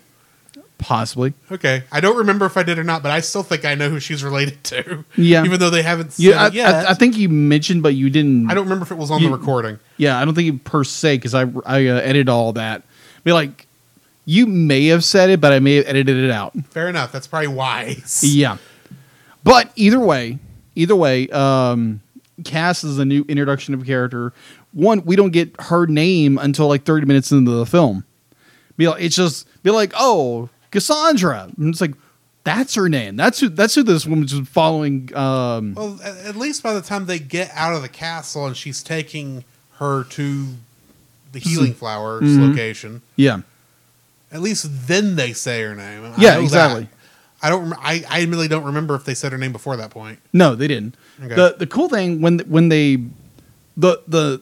Possibly. Okay, I don't remember if I did or not, but I still think I know who she's related to. Yeah. even though they haven't said Yeah, I, it yet. I, I think you mentioned, but you didn't. I don't remember if it was on You- the recording. Yeah, I don't think it per se because I I uh, edited all that. Be like, you may have said it, but I may have edited it out. Fair enough. That's probably wise. Yeah, but either way, either way, um, Cass is a new introduction of a character. One, we don't get her name until like thirty minutes into the film. Be like, it's just be like, oh, Cassandra. And it's like, that's her name. That's who. That's who this woman's following. Um, Well, at, least by the time they get out of the castle and she's taking her to the healing flowers Mhm. location, yeah, at least then they say her name. I Yeah, exactly. that. I don't. I I really don't remember if they said her name before that point. No, they didn't. Okay. The the cool thing when when they the the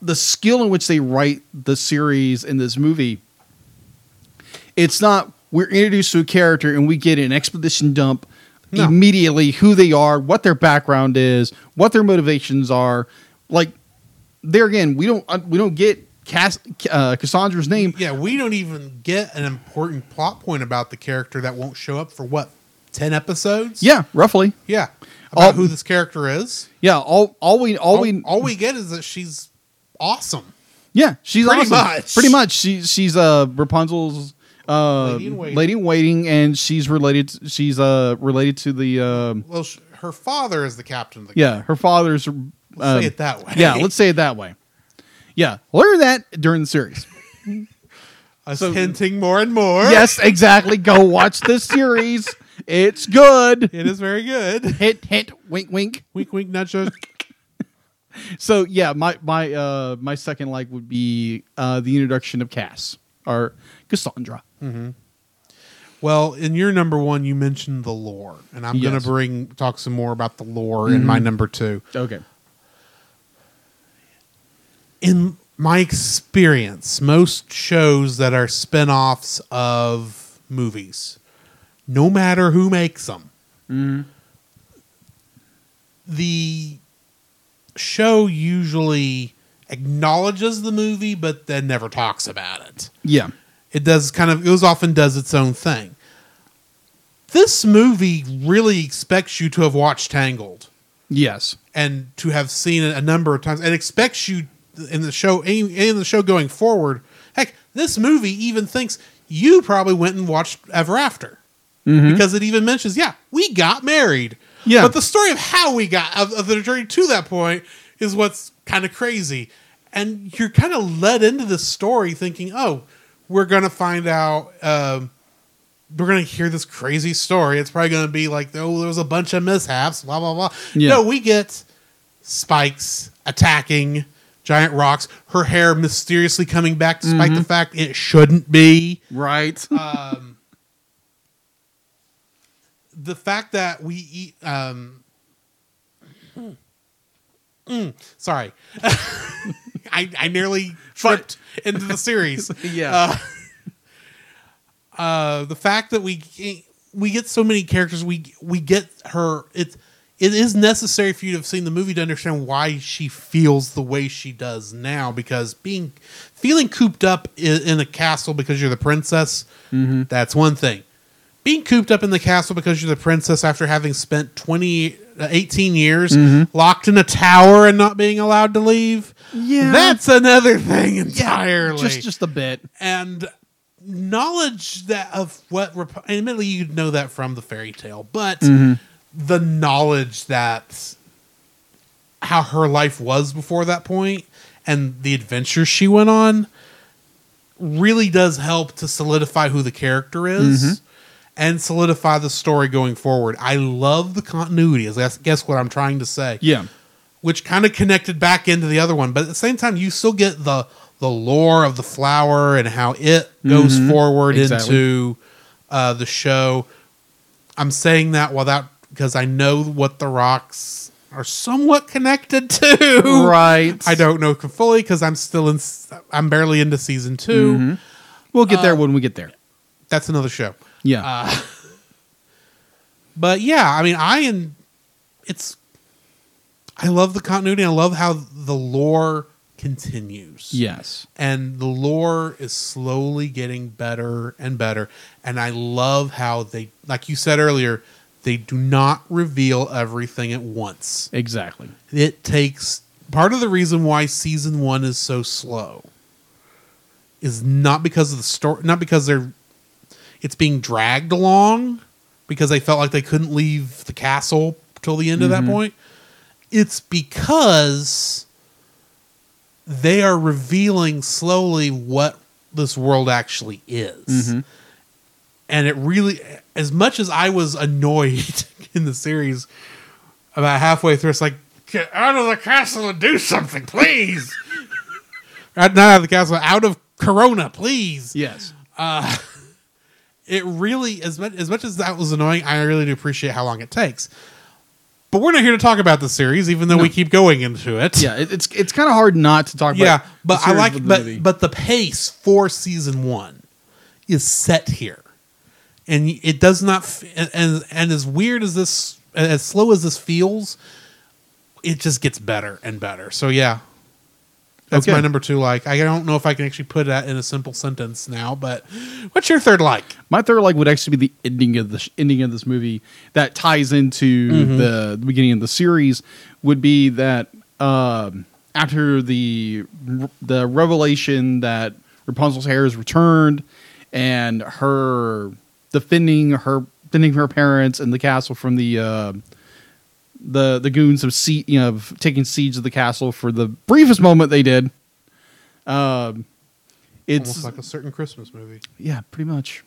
the skill in which they write the series in this movie, it's not we're introduced to a character and we get an exposition dump No. immediately who they are, what their background is, what their motivations are. Like there again, we don't uh, we don't get Cass, uh, Cassandra's name. Yeah, we don't even get an important plot point about the character that won't show up for what ten episodes. Yeah, roughly. yeah. About All- who this character is. Yeah, all all we all, All, we all we get is that she's awesome. Yeah, she's Pretty awesome. much. Pretty much. She she's uh Rapunzel's uh Lady in waiting. lady in waiting, and she's related. To, she's uh related to the um Well, sh- her father is the captain of the. yeah. Her father's. Uh, say it that way. Yeah, let's say it that way. Yeah, learn that during the series. <laughs> Us so- hinting more and more. yes, exactly. Go watch this series. It's good. it is very good. Hit hit wink wink. wink, wink, nudge, <laughs> nudge. So yeah, my my uh my second like would be uh the introduction of Cass or Cassandra. Well, in your number one, you mentioned the lore, and I'm going to bring talk some more about the lore in my number two. Okay. In my experience, most shows that are spin-offs of movies, no matter who makes them, mm-hmm. the show usually acknowledges the movie but then never talks about it. Yeah. It does kind of it was often does its own thing. This movie really expects you to have watched Tangled Yes. and to have seen it a number of times and expects you in the show in in the show going forward heck this movie even thinks you probably went and watched ever after because it even mentions yeah we got married Yeah. but the story of how we got of, of the journey to that point is what's kind of crazy and you're kind of led into this story thinking oh we're gonna find out um, we're gonna hear this crazy story. It's probably gonna be like, oh, there was a bunch of mishaps, blah blah blah. Yeah. No, we get spikes attacking giant rocks. Her hair mysteriously coming back, despite the fact it shouldn't be. Right. <laughs> Um, the fact that we eat. Um, mm, sorry, <laughs> I I nearly tripped into the series. <laughs> yeah. uh, the fact that we we get so many characters, we we get her. It it is necessary for you to have seen the movie to understand why she feels the way she does now. Because being feeling cooped up in, in a castle because you're the princess, mm-hmm. that's one thing. Being cooped up in the castle because you're the princess after having spent 20, uh, 18 years mm-hmm. locked in a tower and not being allowed to leave, Yeah. that's another thing <laughs> entirely just just a bit. and knowledge that of what admittedly you know that from the fairy tale but mm-hmm. The knowledge that how her life was before that point and the adventures she went on really does help to solidify who the character is and solidify the story going forward i love the continuity is guess, guess what i'm trying to say Yeah. which kind of connected back into the other one. But at the same time, you still get the the lore of the flower and how it goes forward Exactly. into uh, the show. I'm saying that without because I know what the rocks are somewhat connected <laughs> to. Right. I don't know fully because I'm still in. I'm barely into season 2 mm-hmm. We'll get there uh, when we get there. That's another show. Yeah. Uh, but yeah, I mean, I and it's. I love the continuity. I love how the lore continues. Yes. and the lore is slowly getting better and better and i love how they like you said earlier they do not reveal everything at once. Exactly. it takes part of the reason why season one is so slow is not because of the story not because they're it's being dragged along because they felt like they couldn't leave the castle till the end of that mm-hmm. point. It's because they are revealing slowly what this world actually is. Mm-hmm. And it really as much as i was annoyed <laughs> in the series about halfway through it's like get out of the castle and do something please <laughs> not out of the castle out of corona please Yes. Uh, <laughs> it really as much as much as that was annoying i really do appreciate how long it takes but we're not here to talk about the series even though we keep going into it Yeah. It, it's it's kind of hard not to talk about. yeah but i like but movie. but the pace for season one is set here and it does not f- and and, and as weird as this as slow as this feels it just gets better and better so yeah that's Okay. my number two like i don't know if i can actually put that in a simple sentence now but what's your third like My third like would actually be the ending of the sh- ending of this movie that ties into Mm-hmm. the, the beginning of the series. Would be that um, after the the revelation that Rapunzel's hair is returned and her defending her defending her parents and the castle from the uh, the the goons of sea you know of taking siege of the castle for the briefest moment they did. Um, it's almost like a certain christmas movie yeah, pretty much.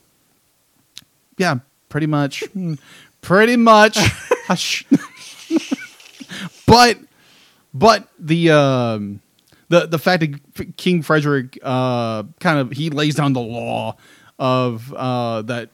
Yeah, pretty much. <laughs> Pretty much. <laughs> But but the um the the fact that King Frederick uh kind of he lays down the law of uh that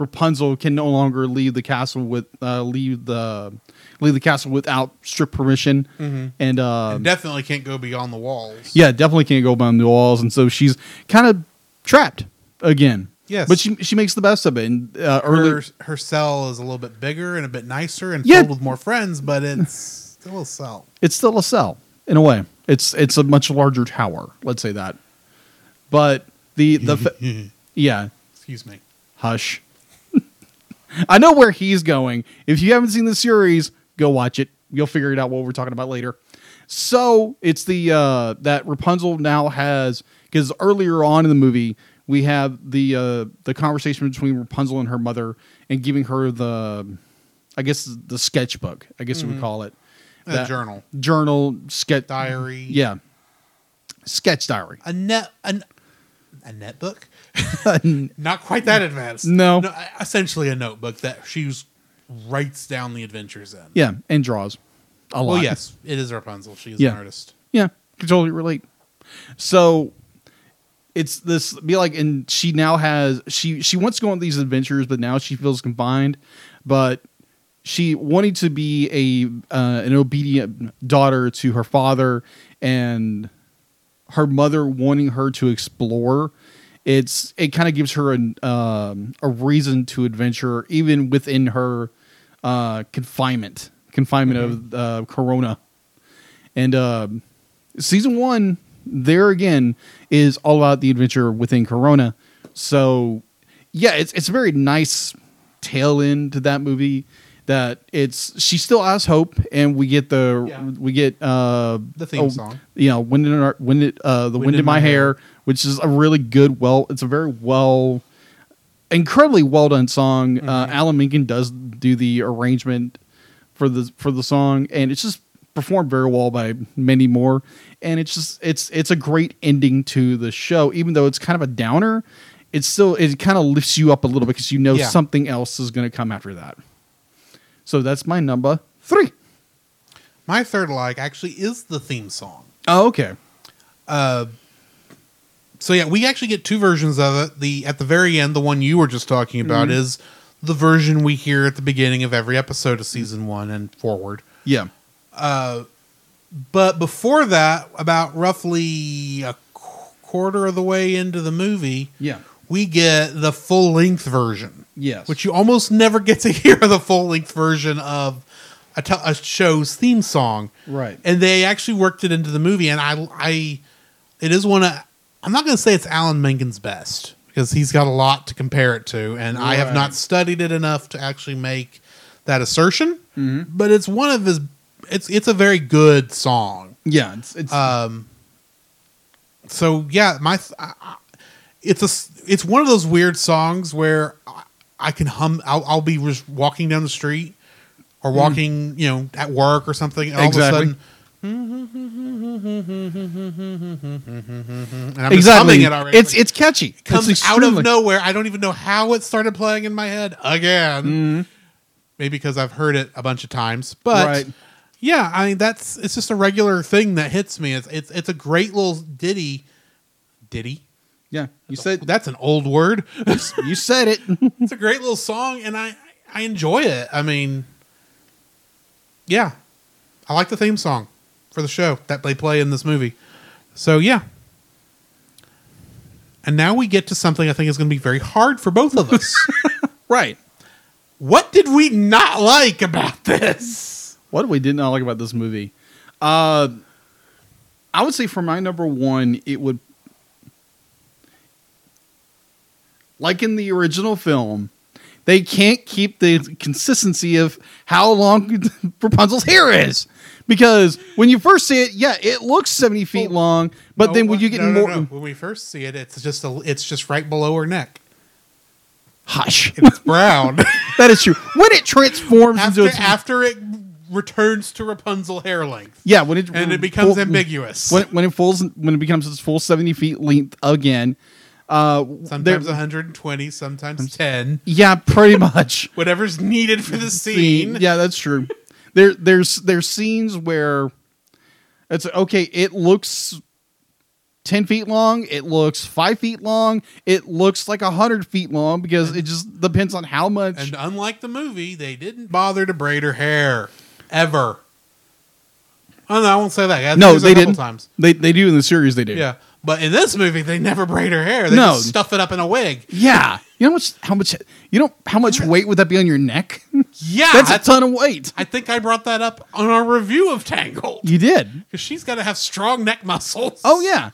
Rapunzel can no longer leave the castle with uh leave the leave the castle without strict permission and uh and definitely can't go beyond the walls yeah, definitely can't go beyond the walls, and so she's kind of trapped again. Yes. but she she makes the best of it. And uh, early, her, her cell is a little bit bigger and a bit nicer and Yeah. filled with more friends, but it's still a cell. it's still a cell in a way. It's it's a much larger tower. Let's say that. But the the fa- <laughs> yeah, Excuse me. hush. I know where he's going. If you haven't seen the series, go watch it. You'll figure it out what we're talking about later. So it's the uh, that Rapunzel now has because earlier on in the movie we have the uh, the conversation between Rapunzel and her mother and giving her the I guess the sketchbook. I guess you would call it A That- journal, journal sketch diary, Yeah, sketch diary. a net, an, a netbook. <laughs> Not quite that advanced. No. essentially a notebook that she writes down the adventures in. Yeah, and draws a lot. Well, yes, it is Rapunzel. She is Yeah. an artist. Yeah, can totally relate. So it's this be like, and she now has she she wants to go on these adventures, but now she feels confined. But she wanting to be a uh, an obedient daughter to her father, and her mother wanting her to explore. It's it kind of gives her an um, a reason to adventure, even within her uh, confinement confinement of uh, Corona. And um season one, there again, is all about the adventure within Corona. So, yeah, it's it's a very nice tail end to that movie. That it's she still has hope, and we get the Yeah. we get uh The theme song. You know, wind in our wind it uh the wind, in my, hair, which is a really good. Well, it's a very well, incredibly well done song. Uh, Mm-hmm. Alan Menken does do the arrangement for the for the song, and it's just performed very well by Mandy Moore. And it's just it's it's a great ending to the show, even though it's kind of a downer. It's still it kind of lifts you up a little bit because you know Yeah. something else is going to come after that. So that's my number three. My third like actually is the theme song. Oh, okay. So yeah, we actually get two versions of it. The at the very end, the one you were just talking about Mm-hmm. is the version we hear at the beginning of every episode of season one and forward. Yeah. But before that, about roughly a qu- quarter of the way into the movie, Yeah. we get the full length version. Yes. Which you almost never get to hear the full length version of a, show's theme song, Right. And they actually worked it into the movie, and I, I, it is one of. I'm not going to say it's Alan Menken's best because he's got a lot to compare it to, and I have not studied it enough to actually make that assertion. Mm-hmm. But it's one of his. It's it's a very good song. Yeah, it's, it's Um. So yeah, my I- it's a it's one of those weird songs where I- can hum. I'll, I'll be just walking down the street or walking, you know, at work or something. And all of a sudden, and I'm exactly. it already. It's it's catchy. it comes it's out of nowhere. I don't even know how it started playing in my head again. Mm-hmm. Maybe because I've heard it a bunch of times, but Right. yeah, I mean that's it's just a regular thing that hits me. It's it's it's a great little ditty. Ditty. Yeah, you said <laughs> That's an old word. you said it. <laughs> it's a great little song, and I I enjoy it. I mean, yeah, I like the theme song for the show that they play in this movie. So yeah. And now we get to something I think is going to be very hard for both of us. <laughs> right. what did we not like about this? What we did not like about this movie? Uh, I would say for my number one, it would like in the original film, they can't keep the consistency of how long <laughs> Rapunzel's hair is. Because when you first see it, yeah, it looks seventy feet long, but No, then when uh, you get no, no, more, no. when we first see it, it's just a, it's just right below her neck. hush, It's brown. <laughs> that is true. When it transforms after into its, after it returns to Rapunzel hair length, yeah, when it and it becomes full- ambiguous. when when it falls when it becomes its full seventy feet length again. Uh, sometimes 120, sometimes 10. yeah, pretty much. <laughs> Whatever's needed for the <laughs> scene. Yeah, that's true. There, there's there's scenes where it's okay. It looks ten feet long. It looks five feet long. It looks like hundred feet long because it just depends on how much. And unlike the movie, they didn't bother to braid her hair ever. Oh no, I won't say that. I no, they didn't. Times. They they do in the series. They do. Yeah, but in this movie, they never braid her hair. They No. just stuff it up in a wig. Yeah. You know how much how much you know how much weight would that be on your neck? Yeah, That's a ton of weight. I think I brought that up on our review of Tangled You did. because she's got to have strong neck muscles. Oh yeah.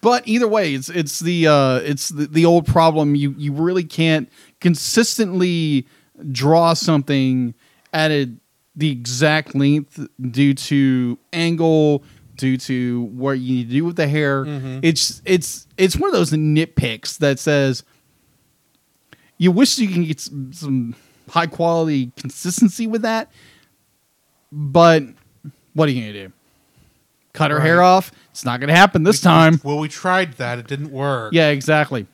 But either way, it's it's the uh, it's the, the old problem. You you really can't consistently draw something at a, the exact length due to angle, due to what you need to do with the hair. Mm-hmm. It's it's it's one of those nitpicks that says you wish you can get some, some high quality consistency with that, but what are you gonna do? Cut her hair off? It's not gonna happen this time. Well, we tried that; it didn't work. Yeah, exactly.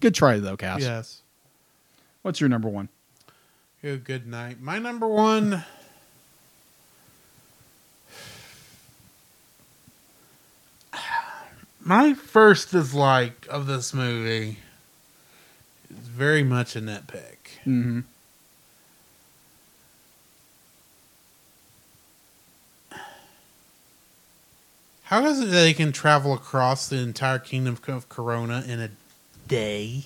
Good try though, Cass. Yes. What's your number one? Good night. My number one. My first dislike of this movie is very much a nitpick. Mm-hmm. How is it that they can travel across the entire kingdom of Corona in a day?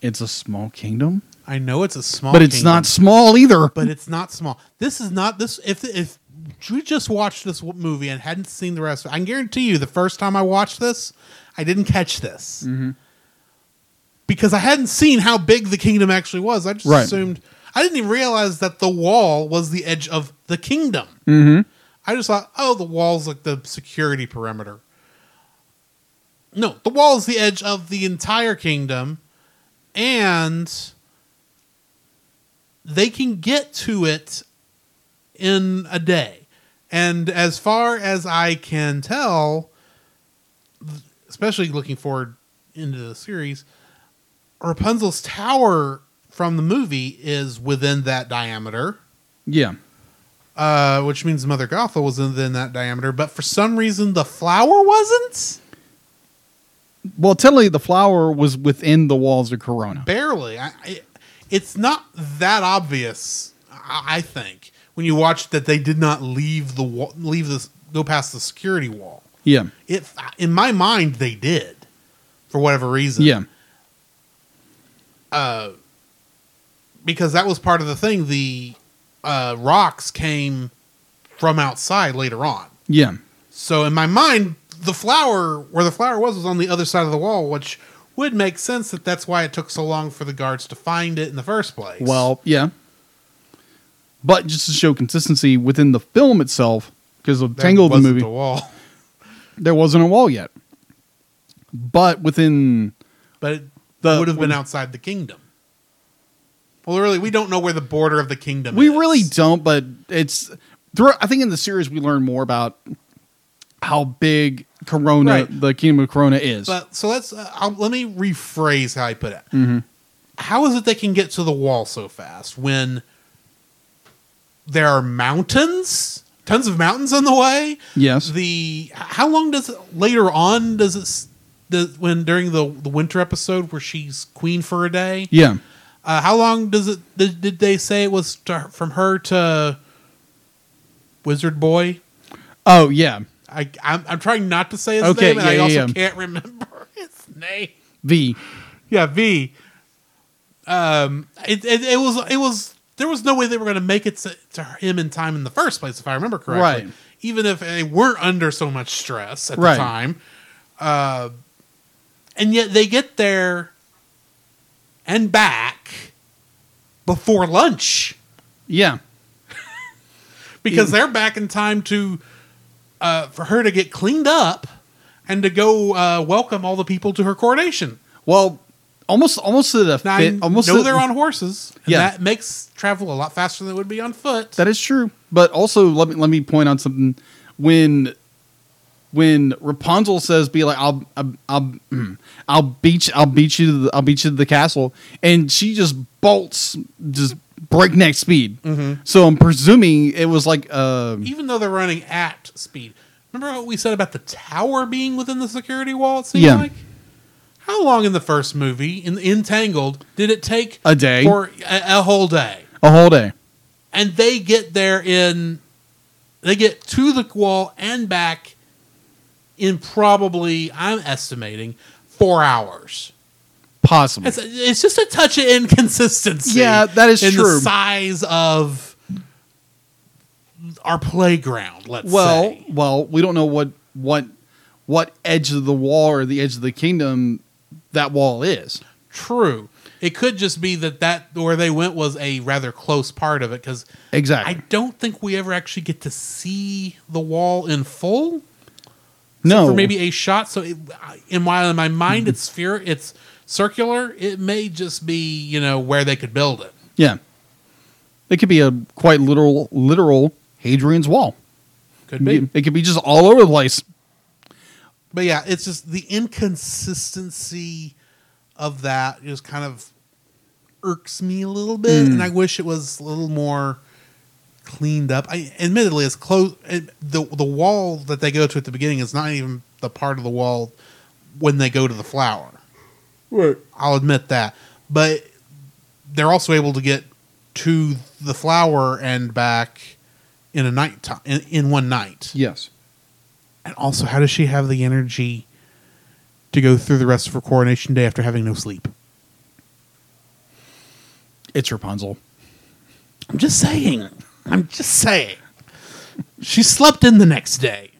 It's a small kingdom, I know it's a small, but it's kingdom, not small either. but it's not small. This is not this. If if you just watched this movie and hadn't seen the rest, of it, I can guarantee you, the first time I watched this, I didn't catch this because I hadn't seen how big the kingdom actually was. I just Right. assumed I didn't even realize that the wall was the edge of the kingdom. mm-hmm. I just thought, oh, the wall's like the security perimeter. No, the wall is the edge of the entire kingdom, and they can get to it in a day. And as far as I can tell, especially looking forward into the series, Rapunzel's tower from the movie is within that diameter Yeah. uh, which means Mother Gothel was within that diameter, but for some reason the flower wasn't. Well, technically, the flower was within the walls of Corona. Barely. I, I, it's not that obvious. I, I think when you watch that they did not leave the wall, leave this, go past the security wall. Yeah. It in my mind they did, for whatever reason. Yeah. Uh, because that was part of the thing. The uh, rocks came from outside later on. Yeah. So in my mind, the flower where the flower was was on the other side of the wall, which would make sense that that's why it took so long for the guards to find it in the first place. Well, yeah. But just to show consistency within the film itself, because of There Tangled the wasn't movie, a wall, there wasn't a wall yet. But within but it The- would have been outside the kingdom. Well, really, we don't know where the border of the kingdom we is. really don't, but it's throughout, I think in the series we learn more about how big Corona, Right. the kingdom of Corona is. But so let's uh, let me rephrase how I put it. Mm-hmm. How is it they can get to the wall so fast when there are mountains, tons of mountains on the way? yes. The how long does it later on does it does, when during the the winter episode where she's queen for a day? yeah. Uh, how long does it did, did they say it was to, from her to Wizard Boy? Oh, yeah. I I'm, I'm trying not to say his Okay, name, and I also yeah, yeah. can't remember <laughs> his name. V. Yeah, V. Um, it, it it was it was there was no way they were going to make it to, to him in time in the first place, if I remember correctly. Right. Even if they weren't under so much stress at Right. the time, uh, and yet they get there and back before lunch Yeah. <laughs> because they're back in time to uh, for her to get cleaned up and to go uh, welcome all the people to her coronation. Well, almost almost to the Now, fit. Almost know to- they're on horses. And Yeah. that makes travel a lot faster than it would be on foot. That is true. But also let me let me point on something when when Rapunzel says be like I'll I'll I'll, <clears throat> I'll beat you, I'll beat you to the, I'll beat you to the castle and she just bolts just breakneck speed. So I'm presuming it was like uh Even though they're running at speed. Remember what we said about the tower being within the security wall? It seemed Yeah. like. How long in the first movie, in Entangled, did it take A day. for a, a whole day? a whole day. And they get there in, they get to the wall and back in probably, I'm estimating, four hours. Possible. It's, it's just a touch of inconsistency. Yeah, that is in true. the size of our playground. Let's well, say. well, we don't know what what what edge of the wall or the edge of the kingdom that wall is. True. It could just be that that where they went was a rather close part of it because Exactly. I don't think we ever actually get to see the wall in full. no. for maybe a shot. So, it, in while in my mind it's <laughs> sphere, it's circular. It may just be you know where they could build it. Yeah. It could be a quite literal literal Hadrian's wall. Could be. It could be just all over the place. But yeah, it's just the inconsistency of that just kind of irks me a little bit, and mm. I wish it was a little more cleaned up. I admittedly, it's close. It, the the wall that they go to at the beginning is not even the part of the wall when they go to the flower. Right. I'll admit that, but they're also able to get to the flower and back in a night time in, in one night. Yes. And also, how does she have the energy to go through the rest of her coronation day after having no sleep? It's Rapunzel. I'm just saying. I'm just saying. She slept in the next day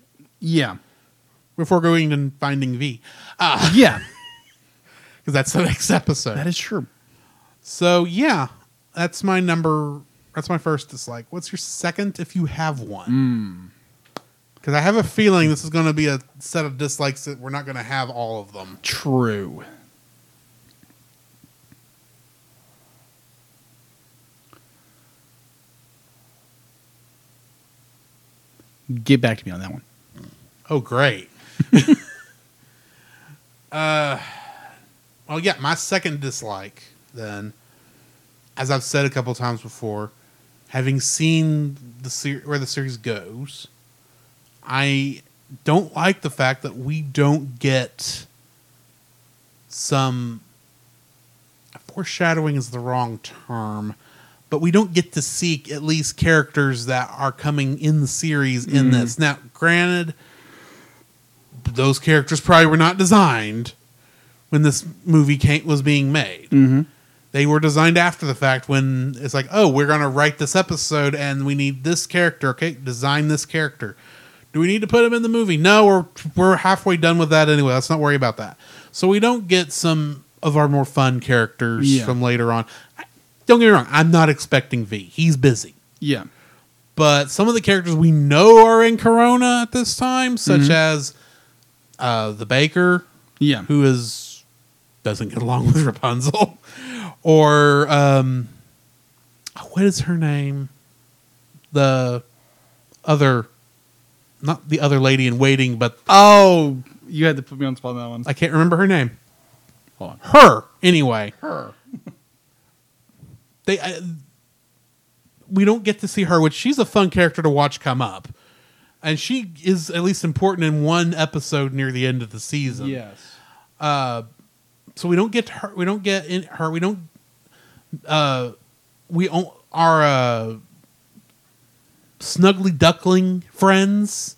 Yeah. before going and finding V, ah. Yeah. <laughs> because that's the next episode. that is true. so yeah, that's my number. That's my first dislike. What's your second, if you have one? Hmm. Because I have a feeling this is going to be a set of dislikes that we're not going to have all of them. True. Get back to me on that one. Oh, great. <laughs> uh, well, yeah, my second dislike, then, as I've said a couple times before, having seen the ser- where the series goes, I don't like the fact that we don't get some foreshadowing is the wrong term but we don't get to see at least characters that are coming in the series in this now granted those characters probably were not designed when this movie came, was being made Mm-hmm. They were designed after the fact when it's like, oh, we're gonna write this episode and we need this character. Okay, design this character. Do we need to put him in the movie? No, we're we're halfway done with that anyway. Let's not worry about that. So we don't get some of our more fun characters Yeah. from later on. Don't get me wrong. I'm not expecting V. He's busy Yeah. but some of the characters we know are in Corona at this time, such as uh, the baker, Yeah. who is doesn't get along <laughs> with Rapunzel, or um, what is her name? The other, not the other lady in waiting, but Oh, you had to put me on the spot on that one. I can't remember her name. Hold on. Her anyway. Her. they I, we don't get to see her, which she's a fun character to watch come up, and she is at least important in one episode near the end of the season. Yes. Uh, So we don't get to her. We don't get in her. We don't. Uh, we on- our uh, snuggly duckling friends.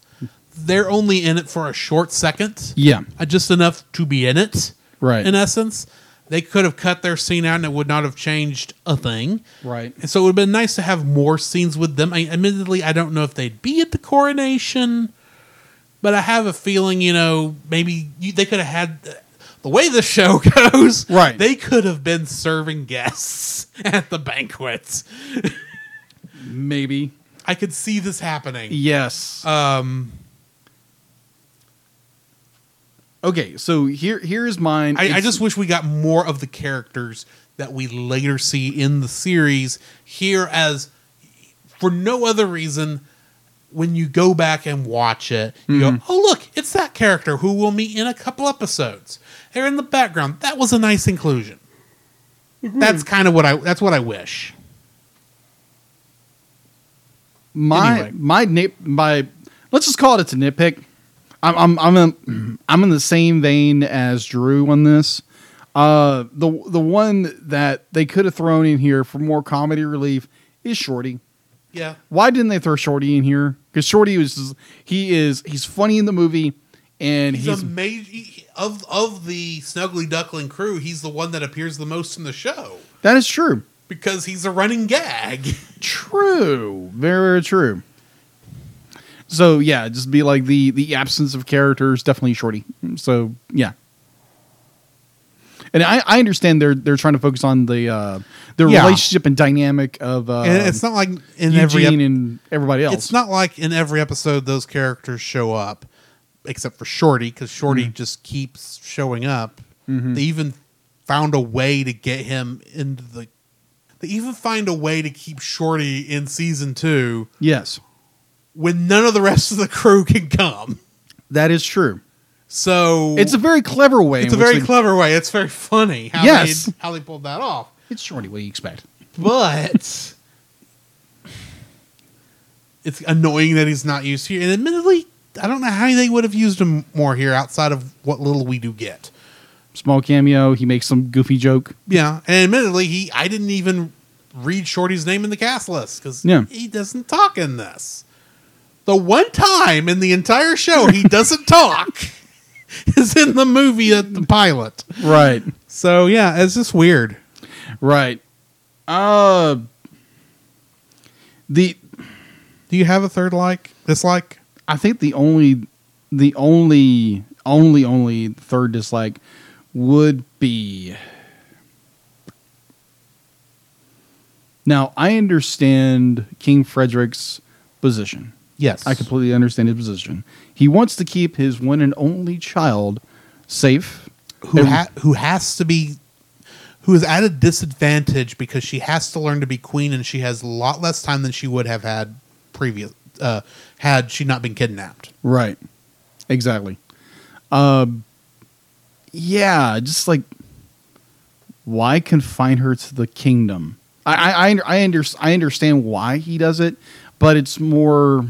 They're only in it for a short second. Yeah. Uh, just enough to be in it. Right. In essence, they could have cut their scene out and it would not have changed a thing. Right. And so it would have been nice to have more scenes with them. I, admittedly, I don't know if they'd be at the coronation, but I have a feeling, you know, maybe you, they could have had the way the show <laughs> goes. Right. They could have been serving guests <laughs> at the banquets. Maybe. I could see this happening. Yes. Um, okay, so here here's mine. I, I just wish we got more of the characters that we later see in the series here as for no other reason when you go back and watch it you go oh look it's that character who we'll meet in a couple episodes they're in the background that was a nice inclusion that's kind of what i that's what i wish my Anyway. my nip my let's just call it it's a nitpick. I'm I'm I'm in, I'm in the same vein as Drew on this. Uh, the the one that they could have thrown in here for more comedy relief is Shorty. yeah Why didn't they throw Shorty in here? Because Shorty was he is he's funny in the movie and he's, he's, a major of of the snuggly duckling crew he's the one that appears the most in the show that is true. Because he's a running gag <laughs> True. Very, very true. So yeah, just be like the the absence of characters, definitely shorty. So yeah. And I, I understand they're they're trying to focus on the uh the Yeah. relationship and dynamic of uh and it's not like in Eugene every ep- and everybody else. it's not like in every episode those characters show up except for shorty because shorty Mm-hmm. just keeps showing up they even found a way to get him into the even find a way to keep shorty in season two Yes. when none of the rest of the crew can come That is true. so It's a very clever way. it's a which very they- clever way it's very funny how Yes. they how they pulled that off It's shorty. What do you expect? but it's annoying that he's not used here. And admittedly, I don't know how they would have used him more here outside of what little we do get. Small cameo. He makes some goofy joke. Yeah, and admittedly, he I didn't even read Shorty's name in the cast list because Yeah. he doesn't talk in this. The one time in the entire show he <laughs> doesn't talk is in the movie at the pilot. Right. So yeah, it's just weird. Right. Uh. The Do you have a third like dislike? I think the only, the only, only, only third dislike would be. Now I understand King Frederick's position. Yes, I completely understand his position. He wants to keep his one and only child safe. who And- ha- who has to be who is at a disadvantage because she has to learn to be queen and she has a lot less time than she would have had previous uh, had she not been kidnapped. Right. Exactly. Um. yeah, just like why confine her to the kingdom? I I I, I, under, I understand why he does it, but it's more.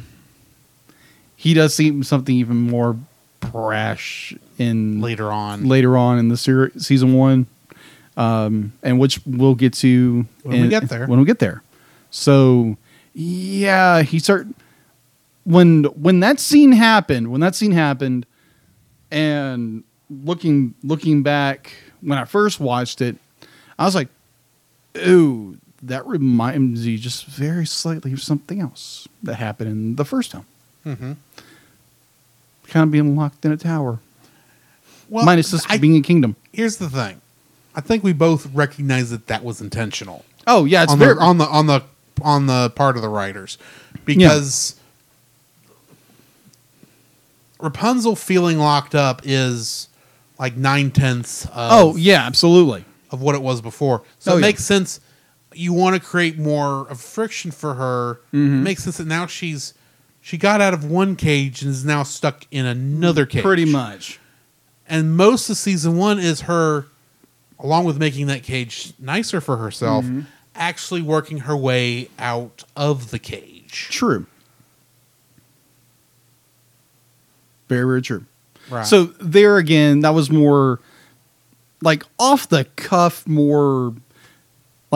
He does seem something even more brash in Later on, later on in the ser- season one, um, and which we'll get to When we get there. When we get there, so yeah, he start when when that scene happened. When that scene happened, and looking looking back when I first watched it, I was like, ooh, that reminds you just very slightly of something else that happened in the first film. Mm-hmm. Kind of being locked in a tower. Well, Minus this I- being a kingdom. here's the thing. I think we both recognize that that was intentional. Oh yeah, it's on very the on the on the on the part of the writers because Rapunzel feeling locked up is like nine tenths of, Oh yeah, absolutely. of what it was before. So Oh, it yeah. makes sense. You want to create more of friction for her. Mm-hmm. It makes sense that now she's she got out of one cage and is now stuck in another cage. Pretty much. And most of season one is her, along with making that cage nicer for herself, Mm-hmm. actually working her way out of the cage. True. Very, very true. Right. So there again, that was more like off the cuff, more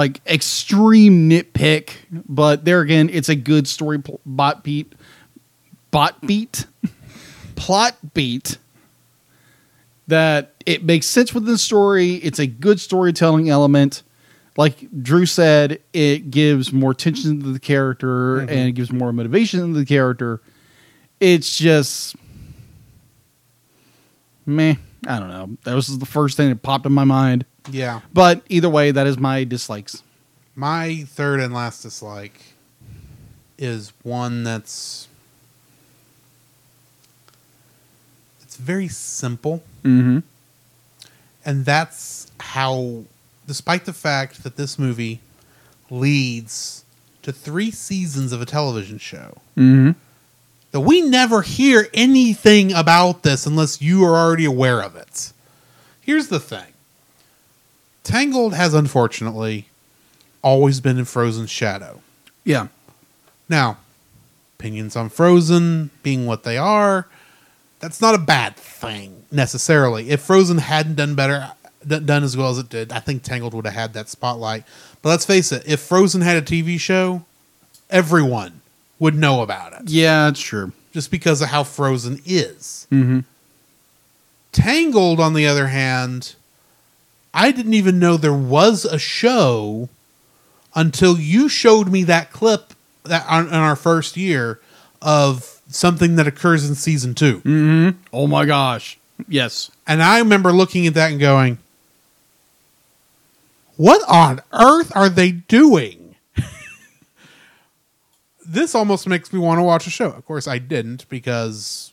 like extreme nitpick. But there again, it's a good story pl- bot beat, bot beat, <laughs> plot beat. That it makes sense within the story. It's a good storytelling element. Like Drew said, it gives more tension to the character mm-hmm. and it gives more motivation to the character. It's just meh. I don't know. That was the first thing that popped in my mind. Yeah. But either way, that is my dislikes. My third and last dislike is one that's it's very simple. Mm-hmm. And that's how, despite the fact that this movie leads to three seasons of a television show, Mm-hmm. that we never hear anything about this unless you are already aware of it. Here's the thing Tangled has unfortunately always been in Frozen's shadow. Yeah. Now, opinions on Frozen being what they are, that's not a bad thing necessarily. If Frozen hadn't done better, done as well as it did, I think Tangled would have had that spotlight. But let's face it, if Frozen had a TV show, everyone would know about it Yeah, it's true. just because of how Frozen is. Mm-hmm. Tangled, on the other hand, I didn't even know there was a show until you showed me that clip that on, in our first year of something that occurs in season two. Mm-hmm. Oh my gosh. Yes. And I remember looking at that and going, What on earth are they doing? <laughs> this almost makes me want to watch a show. Of course, I didn't because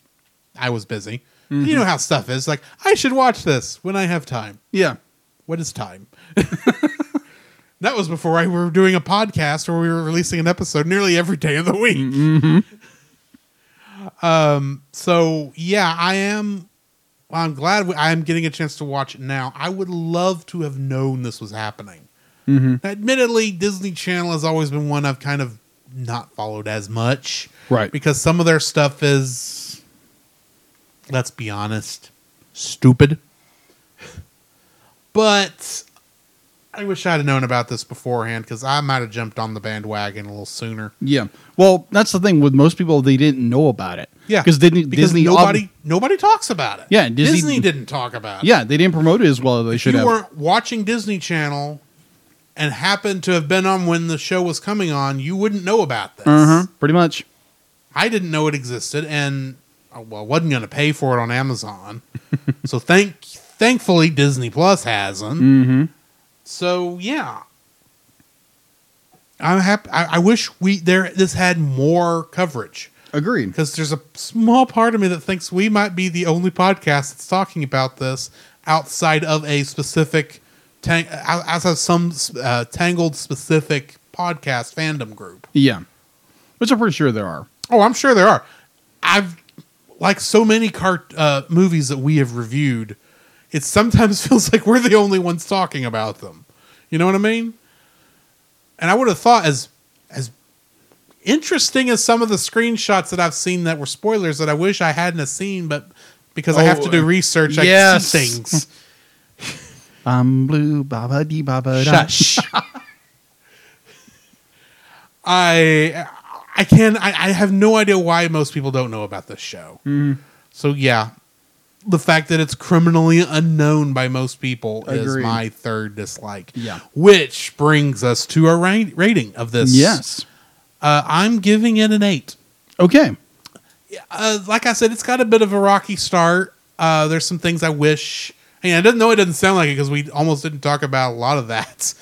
I was busy. You know how stuff is. Like, I should watch this when I have time. Yeah. What is time? <laughs> that was before I were doing a podcast where we were releasing an episode nearly every day of the week. Um. So yeah, I am. I'm glad we, I am getting a chance to watch it now. I would love to have known this was happening. Admittedly, Disney Channel has always been one I've kind of not followed as much, Right. Because some of their stuff is, let's be honest, stupid. But I wish I'd have known about this beforehand because I might have jumped on the bandwagon a little sooner. Yeah. Well, that's the thing with most people; they didn't know about it. Yeah, Because Disney, because Disney, nobody nobody talks about it. Yeah, Disney- Disney, didn't talk about it. yeah, they didn't promote it as well as they should have. if you have. weren't watching Disney Channel and happened to have been on when the show was coming on, you wouldn't know about this. Uh-huh. Pretty much. I didn't know it existed, and uh, well, wasn't going to pay for it on Amazon. <laughs> so thank thankfully Disney Plus hasn't. Mm-hmm. So yeah, I'm happy. I, I wish we there this had more coverage Agreed. because there's a small part of me that thinks we might be the only podcast that's talking about this outside of a specific tang- outside of some uh, tangled specific podcast fandom group. Yeah. Which I'm pretty sure there are. Oh, I'm sure there are. I've like so many cart uh, movies that we have reviewed. It sometimes <laughs> feels like we're the only ones talking about them. You know what I mean? And I would have thought as as interesting as some of the screenshots that I've seen that were spoilers that I wish I hadn't have seen, but because I have to do Oh, research, I see things. <laughs> I'm blue, baba dee baba. Shush. <laughs> I I can I, I have no idea why most people don't know about this show. Mm-hmm. So yeah, the fact that it's criminally unknown by most people is my third dislike. Yeah. Which brings us to our ra- rating of this. Yes. Uh, I'm giving it an eight. Okay. Uh, like I said, it's got a bit of a rocky start. Uh, there's some things I wish. And I didn't know it doesn't sound like it because we almost didn't talk about a lot of that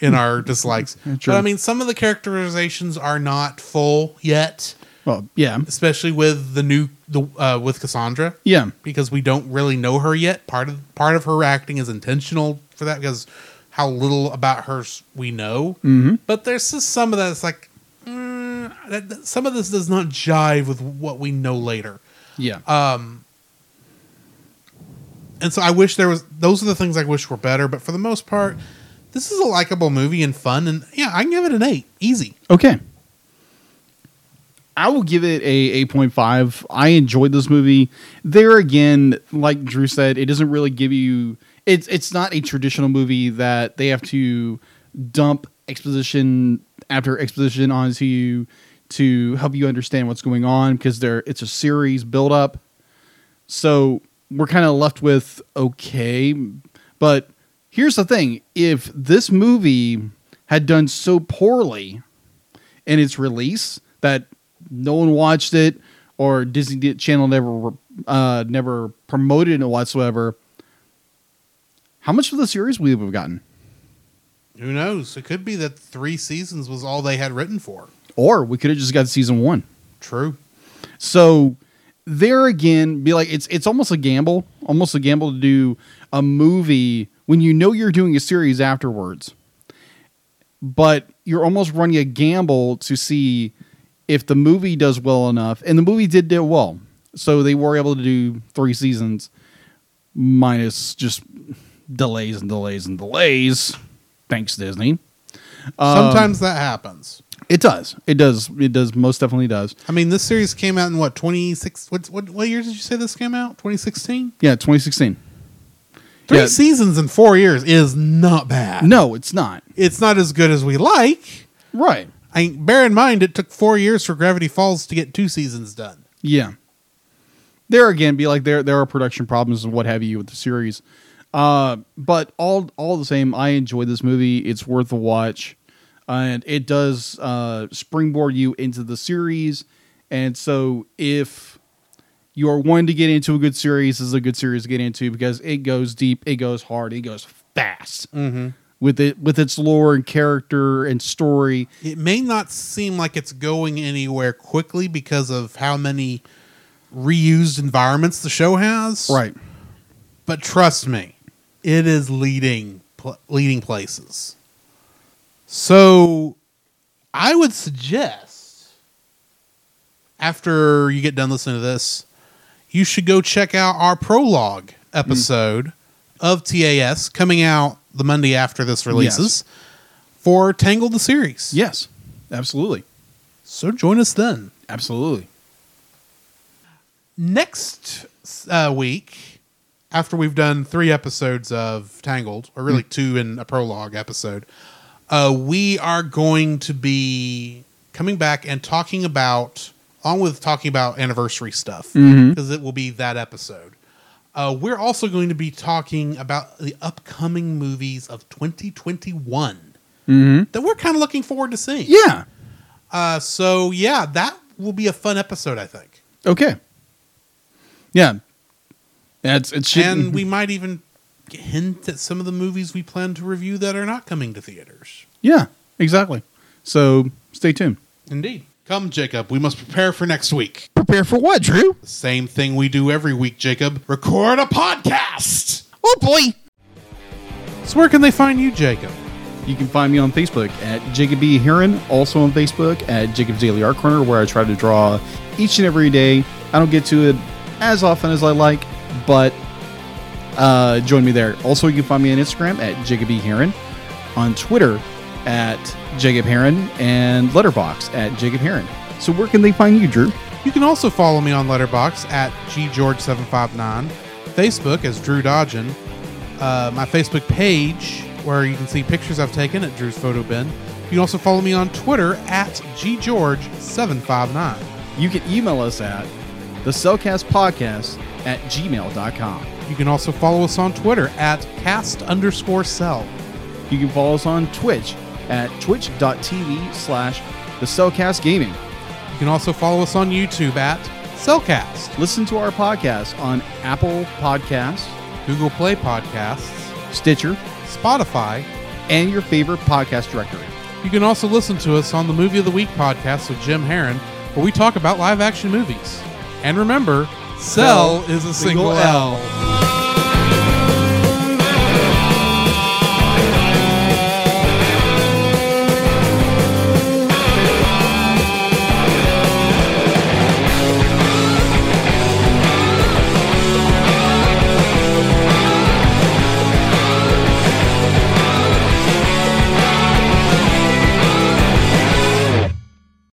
in our dislikes. <laughs> But I mean, some of the characterizations are not full yet, Well, yeah. especially with the new the uh, with Cassandra. Yeah. because we don't really know her yet. Part of part of her acting is intentional for that because how little about her we know. Mm-hmm. But there's just some of that. It's like mm, that, that- some of this does not jive with what we know later. Yeah. Um. And so I wish there was. Those are the things I wish were better. But for the most part, this is a likable movie and fun. And yeah, I can give it an eight, easy. Okay. I will give it a 8.5. I enjoyed this movie. There again, like Drew said, it doesn't really give you it's it's not a traditional movie that they have to dump exposition after exposition onto you to help you understand what's going on because there it's a series build up. So we're kind of left with okay, but here's the thing: if this movie had done so poorly in its release that no one watched it or Disney Channel never uh, never promoted it whatsoever, how much of the series we have gotten? Who knows? It could be that three seasons was all they had written for. Or we could have just got season one. True. So there again, be like it's it's almost a gamble, almost a gamble to do a movie when you know you're doing a series afterwards. But you're almost running a gamble to see if the movie does well enough, and the movie did do well. So they were able to do three seasons, minus just delays and delays and delays. Thanks, Disney. Sometimes um, that happens. It does. It does. It does. Most definitely does. I mean, this series came out in what twenty six? What what what year did you say this came out? Twenty sixteen. Yeah, 2016. Three Yeah. seasons in four years is not bad. No, it's not. it's not as good as we like. Right. I bear in mind it took four years for Gravity Falls to get two seasons done. Yeah. There again, be like there there are production problems and what have you with the series. Uh, but all all the same, I enjoy this movie. It's worth a watch, and it does uh, springboard you into the series. And so, if you are wanting to get into a good series, this is a good series to get into because it goes deep, it goes hard, it goes fast with it with its lore and character and story. It may not seem like it's going anywhere quickly because of how many reused environments the show has. Right. But trust me, it is leading pl- leading places. So, I would suggest after you get done listening to this, you should go check out our prologue episode mm. of TAS coming out the Monday after this releases for Tangled the series. Yes. Absolutely. So join us then. Absolutely. next uh, week, after we've done three episodes of Tangled, or really two in a prologue episode, uh, we are going to be coming back and talking about, along with talking about anniversary stuff, because it will be that episode. Uh, we're also going to be talking about the upcoming movies of 2021 that we're kind of looking forward to seeing. Yeah. Uh, so, yeah, that will be a fun episode, I think. Okay. Yeah. That's it. Should, and we might even hint at some of the movies we plan to review that are not coming to theaters. Yeah. Exactly. So stay tuned. Indeed. Come, Jacob. We must prepare for next week. Prepare for what, Drew? The same thing we do every week, Jacob. Record a podcast. Oh boy. So where can they find you, Jacob? You can find me on Facebook at Jacob B. Heron, also on Facebook at Jacob's Daily Art Corner, where I try to draw each and every day. I don't get to it as often as I like, but uh, join me there. Also, you can find me on Instagram at Jacob B. Heron, on Twitter at Jacob Heron, and Letterboxd at Jacob Heron. So, where can they find you, Drew? You can also follow me on Letterboxd at ggeorge759, Facebook as Drew Dodgen, uh, my Facebook page where you can see pictures I've taken at Drew's Photo Bin. You can also follow me on Twitter at ggeorge759. You can email us at the Cellcast Podcast at gmail.com. You can also follow us on Twitter at cast underscore cell. You can follow us on Twitch at twitch.tv slash the Cellcast Gaming. You can also follow us on YouTube at Cellcast, Listen to our podcast on Apple Podcasts, Google Play Podcasts, Stitcher, Spotify. and your favorite podcast directory. You can also listen to us on the Movie of the Week podcast with Jim Heron, where we talk about live action movies. And remember, Cell is a single L.